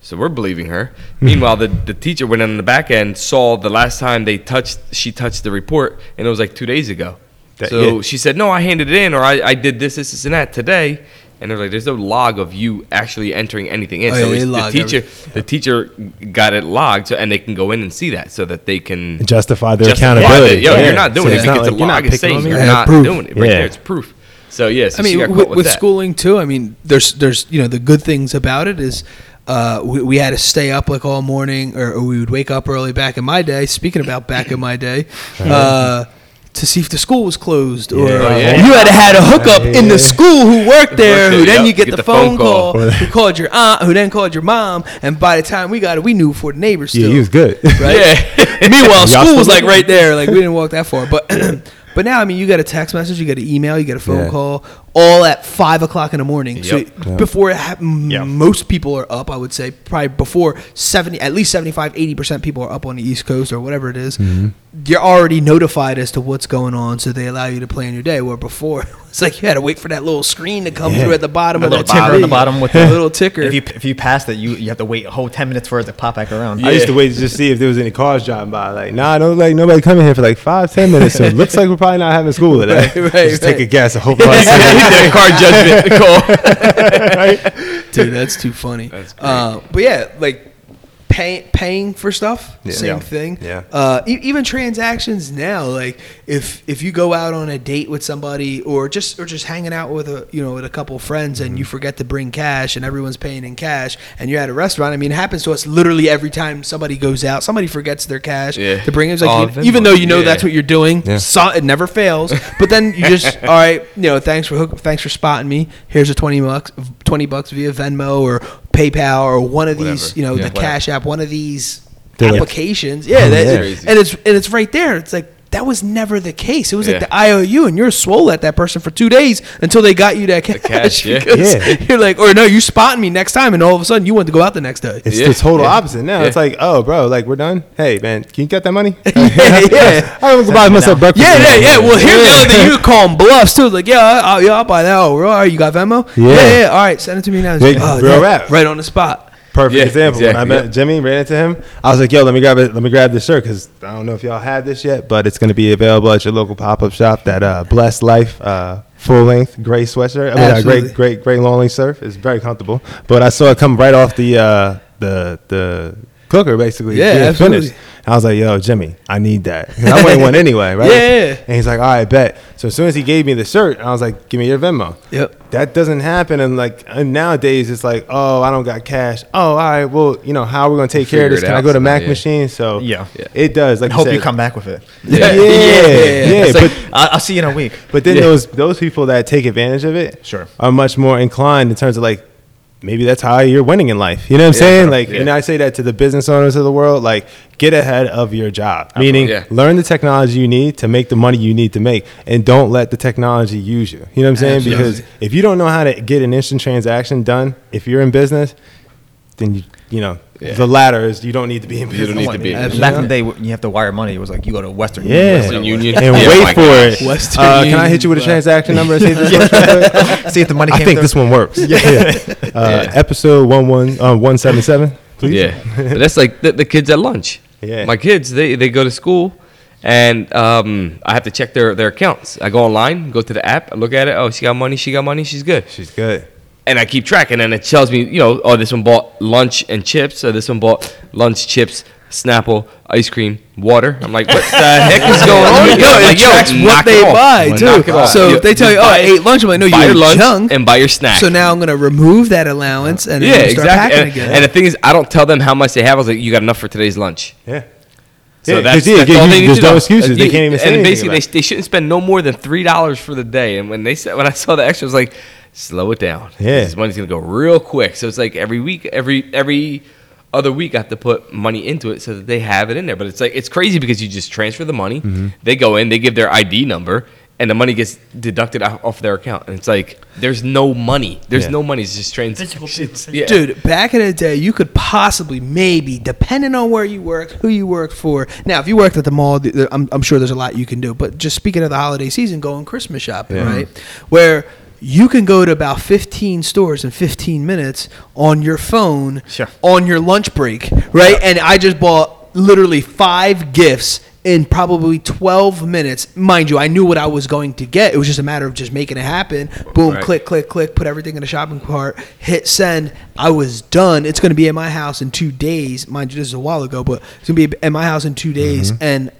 So we're believing her. Meanwhile, the, the teacher went on the back end, saw the last time they touched, she touched the report, and it was like two days ago. That- so yeah. she said, "No, I handed it in, or I, I did this, this, this, and that today." And they're like, "There's no log of you actually entering anything in." Oh, so yeah, the log teacher, the teacher got it logged, so and they can go in and see that, so that they can Justify their justify accountability. that, Yo, Yeah. you're not doing So it it's because not the like you're log not is saying you're not proof. doing it. Right Yeah. there, it's proof. So yeah, so I she mean, got with, with, with, that. schooling too. I mean, there's there's you know the good things about it is uh, we, we had to stay up like all morning, or, or we would wake up early back in my day. Speaking about back in my day. Uh, to see if the school was closed, or Yeah. Oh, yeah. you had to had a hookup in Yeah. the school who worked there, who then you get, Get the, the phone, phone call. call, who called your aunt, who then called your mom, and by the time we got it, we knew for the neighbors. Yeah, he was good. right? Yeah. Meanwhile, school was like right there. Like we didn't walk that far, but but now I mean, you get a text message, you get an email, you get a phone call, all at five o'clock in the morning. So Yep. Yeah. before it happened, Yeah. most people are up. I would say probably before seventy, at least 75, 80 percent people are up on the East Coast or whatever it is. Mm-hmm. You're already notified as to what's going on, so they allow you to plan your day. Where before it's like you had to wait for that little screen to come Yeah. through at the bottom A of little ticker on the bottom with the little ticker. If you if you pass it, you you have to wait a whole ten minutes for it to pop back around. I used to wait to just see if there was any cars driving by. Like, nah, don't like nobody coming here for like five, ten minutes. So it looks like we're probably not having school today. Right, right, just take a right. guess. I hope. He I did a car judgment call. Dude, that's too funny. That's uh, but yeah, like pay, paying for stuff, Yeah. same Yeah. thing. Yeah. Uh, e- even transactions now, like if if you go out on a date with somebody or just or just hanging out with a you know with a couple friends and you Mm-hmm. forget to bring cash and everyone's paying in cash and you're at a restaurant. I mean, it happens to us literally every time somebody goes out. Somebody forgets their cash Yeah. to bring it. It's Oh, like you- even though you know that's what you're doing, so, it never fails. But then you just all right, you know, thanks for hook, thanks for spotting me. Here's a twenty bucks, twenty bucks via Venmo or PayPal or one of these, you know, Yeah. the Cash App, one of these They're like- applications. yeah, Oh, that, yeah. Crazy. and it's and it's right there. It's like that was never the case. It was like the IOU, and you're swole at that person for two days until they got you that cash. cash, yeah. Yeah. You're like, or no, you spotting me next time, and all of a sudden you want to go out the next day. It's Yeah. the total Yeah. opposite now. Yeah. It's like, oh, bro, like we're done. Hey, man, can you get that money? yeah, yeah. I was buy myself breakfast. Yeah, yeah, yeah. Well, here's the other thing. You call them bluffs too. Like, yeah, I- I'll, yeah, I'll buy that. Oh, all right, you got Venmo? Yeah. yeah, yeah. All right, send it to me now. Yeah, oh, real yeah, rap. Right on the spot. Perfect Yeah, example. when I met yep. Jimmy, ran into him. I was like, "Yo, let me grab it. Let me grab this shirt because I don't know if y'all have this yet, but it's going to be available at your local pop up shop. That uh, Blessed Life uh, full length gray sweatshirt. I mean, Absolutely. great, great, great long length surf. It's very comfortable. But I saw it come right off the uh, the the cooker, basically. Yeah, absolutely. finished. I was like, "Yo, Jimmy, I need that." 'Cause I wearing one anyway, right? Yeah. And he's like, "All right, bet." So as soon as he gave me the shirt, I was like, "Give me your Venmo." Yep. That doesn't happen, and like and nowadays, it's like, oh, I don't got cash. Oh, all right, well, you know, how are we gonna take care of this? Can I go to Mac yeah. Machine? So Yeah. Yeah. it does. Like I hope said. you come back with it. Yeah, yeah, Yeah. yeah. It's like, but I- I'll see you in a week. but then Yeah. those those people that take advantage of it, Sure. are much more inclined in terms of like. Maybe that's how you're winning in life. You know what I'm Yeah, saying? Like, Yeah. and I say that to the business owners of the world. Like, get ahead of your job. Meaning, Yeah. learn the technology you need to make the money you need to make, and don't let the technology use you. You know what I'm saying? Absolutely. Because if you don't know how to get an instant transaction done, if you're in business, then you you know Yeah. the latter is you don't need to be in You business. don't need to be. Absolutely. Back in the day, when you have to wire money. It was like you go to Western Yeah, Union, Western Union. and Yeah, wait for gosh. it. Western Uh, can I hit you with a transaction number? and see if this works real quick? See if the money I think through. this one works. Yeah. Uh, Yeah. Episode one one uh, one seven seven. Please. Yeah, but that's like the, the kids at lunch. Yeah. my kids they, they go to school, and um, I have to check their their accounts. I go online, go to the app, I look at it. Oh, she got money. She got money. She's good. She's good. And I keep track, and then it tells me, you know, oh, this one bought lunch and chips, or this one bought lunch, chips, Snapple, ice cream, water. I'm like, what the heck is going on? Yo. I'm it like, tracks what they off. buy Knock too. So Yeah, if they tell just you, "Oh, I ate lunch," I'm like, "No, you buy your ate lunch junk." and buy your snack. So now I'm gonna remove that allowance and yeah, start exactly. packing And, again. and the thing is, I don't tell them how much they have. I was like, you got enough for today's lunch. Yeah. So Yeah, that's, 'cause, yeah, that's yeah, all you- they need there's to no know. excuses. They can't even say And basically, about they, they shouldn't spend no more than three dollars for the day. And when they said, when I saw the extra, I was like, slow it down. Yeah. this money's gonna go real quick. So it's like every week, every every other week, I have to put money into it so that they have it in there. But it's like it's crazy because you just transfer the money. Mm-hmm. They go in, they give their ID number. And the money gets deducted off off their account, and it's like there's no money. There's Yeah. no money. It's just trans. Physical paper, it's- physical yeah. Dude, back in the day, you could possibly, maybe, depending on where you worked, who you worked for. Now, if you worked at the mall, th- th- I'm, I'm sure there's a lot you can do. But just speaking of the holiday season, going Christmas shopping, Yeah. right? Where you can go to about 15 stores in 15 minutes on your phone, Sure. on your lunch break, right? And I just bought literally five gifts in probably 12 minutes. Mind you, I knew what I was going to get. It was just a matter of just making it happen. Boom, Right. click, click, click, put everything in a shopping cart, hit send. I was done. It's going to be at my house in two days. Mind you, this is a while ago, but it's going to be at my house in two days. Mm-hmm. And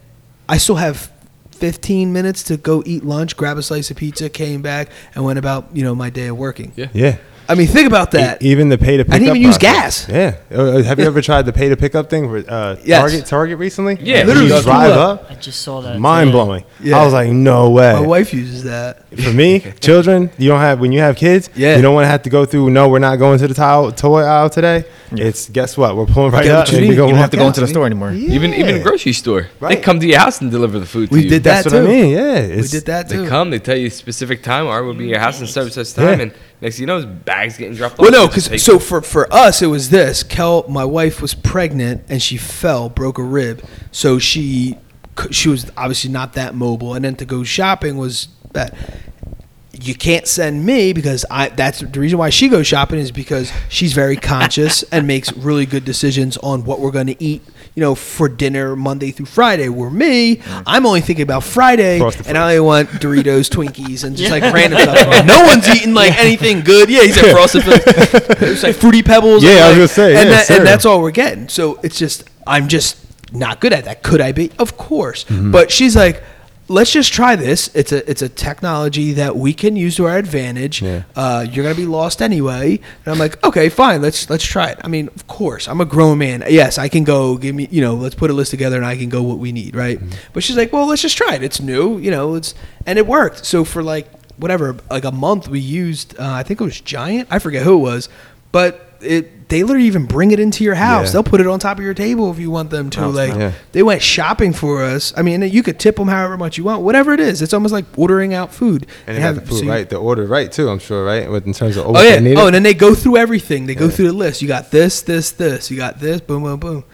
I still have 15 minutes to go eat lunch, grab a slice of pizza, came back, and went about, you know, my day of working. Yeah. Yeah. I mean, think about that. E- even the pay to pick I didn't even use process. gas. Yeah. Uh, have you ever tried the pay to pick up thing for uh, Yes. Target Target recently? Yeah, Literally literally. drive up. up. I just saw that. Mind today. blowing. Yeah. I was like, no way. My wife uses that. For me, children, you don't have when you have kids, Yeah. you don't want to have to go through. No, we're not going to the tile, toy aisle today. It's guess what? We're pulling right Get up. you we You don't have to go out. into the store anymore. Even even a grocery store, Right. they come to your house and deliver the food. To We you. did That's that what too. I mean. Yeah, We did that too. They come, they tell you specific time. Or we'll be at your house and such such time, Yeah. and next thing you know, bags getting dropped Well, off. no, because so for for us, it was this. Kel, my wife was pregnant and she fell, broke a rib, so she she was obviously not that mobile, and then to go shopping was bad. You can't send me because I. That's the reason why she goes shopping is because she's very conscious and makes really good decisions on what we're going to eat. You know, for dinner Monday through Friday. Where me, I'm only thinking about Friday, and I only want Doritos, Twinkies, and just like random stuff. No one's eating like anything good. Yeah, he's said frosted. It's like fruity pebbles. Yeah, and, I was like- gonna say, and, yeah, that, and that's all we're getting. So it's just I'm just not good at that. Could I be? Of course. Mm-hmm. But she's like, let's just try this. It's a it's a technology that we can use to our advantage. Yeah. Uh, you're gonna be lost anyway. And I'm like, okay, fine. Let's let's try it. I mean, of course, I'm a grown man. Yes, I can go. Give me, you know, let's put a list together and I can go what we need, right? Mm-hmm. But she's like, well, let's just try it. It's new, you know. It's and it worked. So for like whatever, like a month, we used. Uh, I think it was Giant. I forget who it was, but it they literally even bring it into your house. Yeah. They'll put it on top of your table if you want them to. Oh, like yeah. they went shopping for us. I mean, you could tip them however much you want, whatever it is. It's almost like ordering out food and they have the so food you- right, the order right too. I'm sure, right? With in terms of Oh yeah. Oh, and then they go through everything. They go through the list. You got this, this, this. You got this. Boom, boom, boom.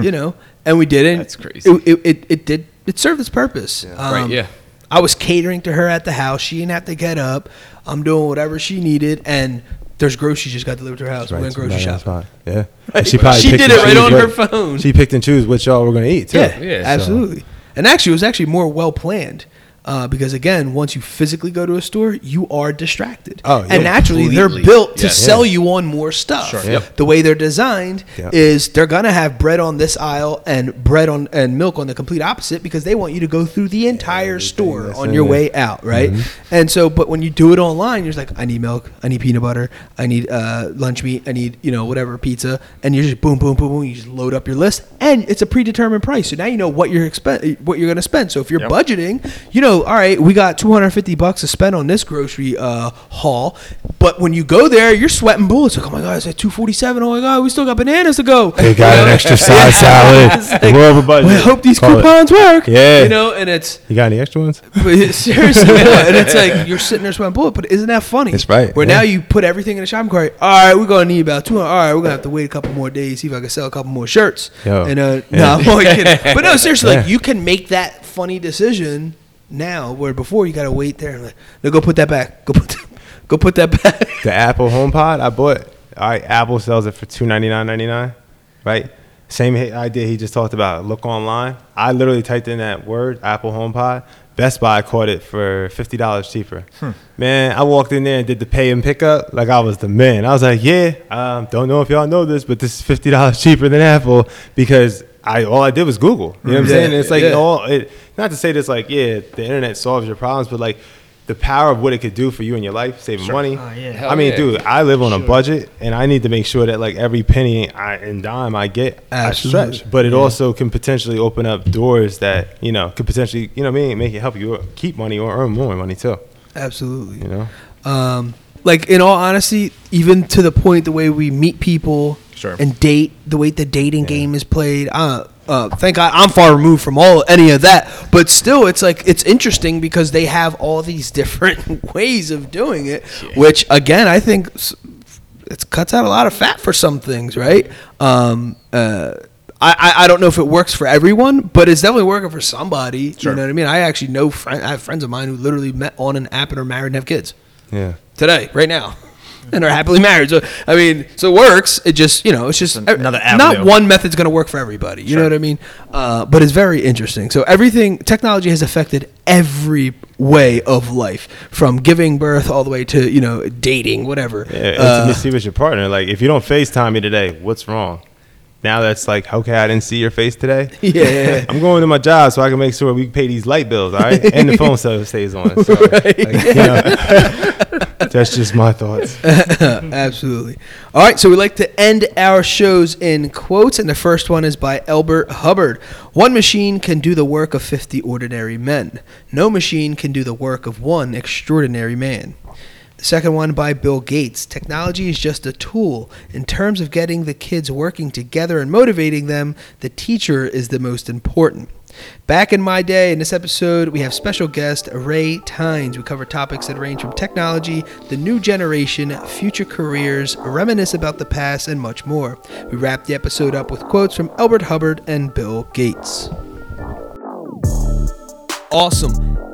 you know, and we did it. That's crazy. It, it, it, it did. It served its purpose. Um, Right, yeah. I was catering to her at the house. She didn't have to get up. I'm doing whatever she needed, and There's groceries just got delivered to her house. we went grocery right on shopping. spot. Yeah. Right. She probably She did it right on her what- phone. She picked and chose what y'all were gonna eat too. Yeah, Yeah, so- absolutely. And actually, it was actually more well planned. Uh, because again, once you physically go to a store, you are distracted. Oh, yeah. and naturally, they're built to Yes. sell you on more stuff. Sure. Yep. The way they're designed Yep. is they're gonna have bread on this aisle and bread on and milk on the complete opposite because they want you to go through the entire store on your there. way out, right? And so, but when you do it online, you're just like, I need milk, I need peanut butter, I need uh, lunch meat, I need you know whatever pizza, and you're just boom, boom, boom, boom. You just load up your list, and it's a predetermined price. So now you know what you're expen- what you're gonna spend. So if you're Yep. budgeting, you know, all right, we got 250 bucks to spend on this grocery uh, haul, but when you go there, you're sweating bullets. Like, oh my god, it's at 247. Oh my god, we still got bananas to go. They got an extra side salad. Like, We're over budget. well, I hope these Call it. coupons work. Yeah. you know, and it's You got any extra ones? but seriously, yeah, and it's like you're sitting there sweating bullets, But isn't that funny? That's right, Where yeah. now you put everything in the shopping cart. All right, we're gonna need about 200. All right, we're gonna have to wait a couple more days see if I can sell a couple more shirts. Yo. And uh, Yeah. no, I'm only kidding. But no, seriously, like you can make that funny decision now, where before you gotta wait there. and Like, no, go put that back. Go put, that, go put that back. The Apple HomePod, I bought. All right, Apple sells it for two ninety nine ninety nine, right? Same idea he just talked about. Look online. I literally typed in that word, Apple HomePod. Best Buy caught it for fifty dollars cheaper. Man, I walked in there and did the pay and pickup like I was the man. I was like, yeah, um, don't know if y'all know this, but this is fifty dollars cheaper than Apple because I all I did was Google. You know what I'm Yeah, saying? It's like yeah. all it. Not to say this like yeah, the internet solves your problems, but like the power of what it could do for you in your life, saving money. Oh, yeah. I mean, yeah. dude, I live on a budget, and I need to make sure that like every penny I, and dime I get, I Absolutely. stretch. But it also can potentially open up doors that you know could potentially, you know, what I mean, make it help you keep money or earn more money too. Absolutely. You know, Um, like in all honesty, even to the point the way we meet people Sure. and date, the way the dating game is played. Uh, uh, thank God I'm far removed from all any of that, but still, it's like it's interesting because they have all these different ways of doing it, which again I think it cuts out a lot of fat for some things, right? Um, uh, I, I, I don't know if it works for everyone, but it's definitely working for somebody. Sure. You know what I mean? I actually know friend, I have friends of mine who literally met on an app and are married and have kids yeah. today, right now, and are happily married. So I mean, so it works. It just you know, it's just Another Not one method's going to work for everybody. You know what I mean? Uh, but it's very interesting. So everything technology has affected every way of life, from giving birth all the way to you know dating, whatever. Yeah, Uh, intimacy with your partner. Like, if you don't FaceTime me today, what's wrong? Now that's like, okay, I didn't see your face today. yeah, yeah, yeah. I'm going to my job so I can make sure we pay these light bills, all right? And the phone still stays on. So, like, you know, that's just my thoughts. Absolutely. All right, so we like to end our shows in quotes, and the first one is by Elbert Hubbard. One machine can do the work of 50 ordinary men. No machine can do the work of one extraordinary man. The second one by Bill Gates. Technology is just a tool. In terms of getting the kids working together and motivating them, the teacher is the most important. Back in my day, in this episode, we have special guest Ray Tynes. We cover topics that range from technology, the new generation, future careers, reminisce about the past, and much more. We wrap the episode up with quotes from Albert Hubbard and Bill Gates. Awesome.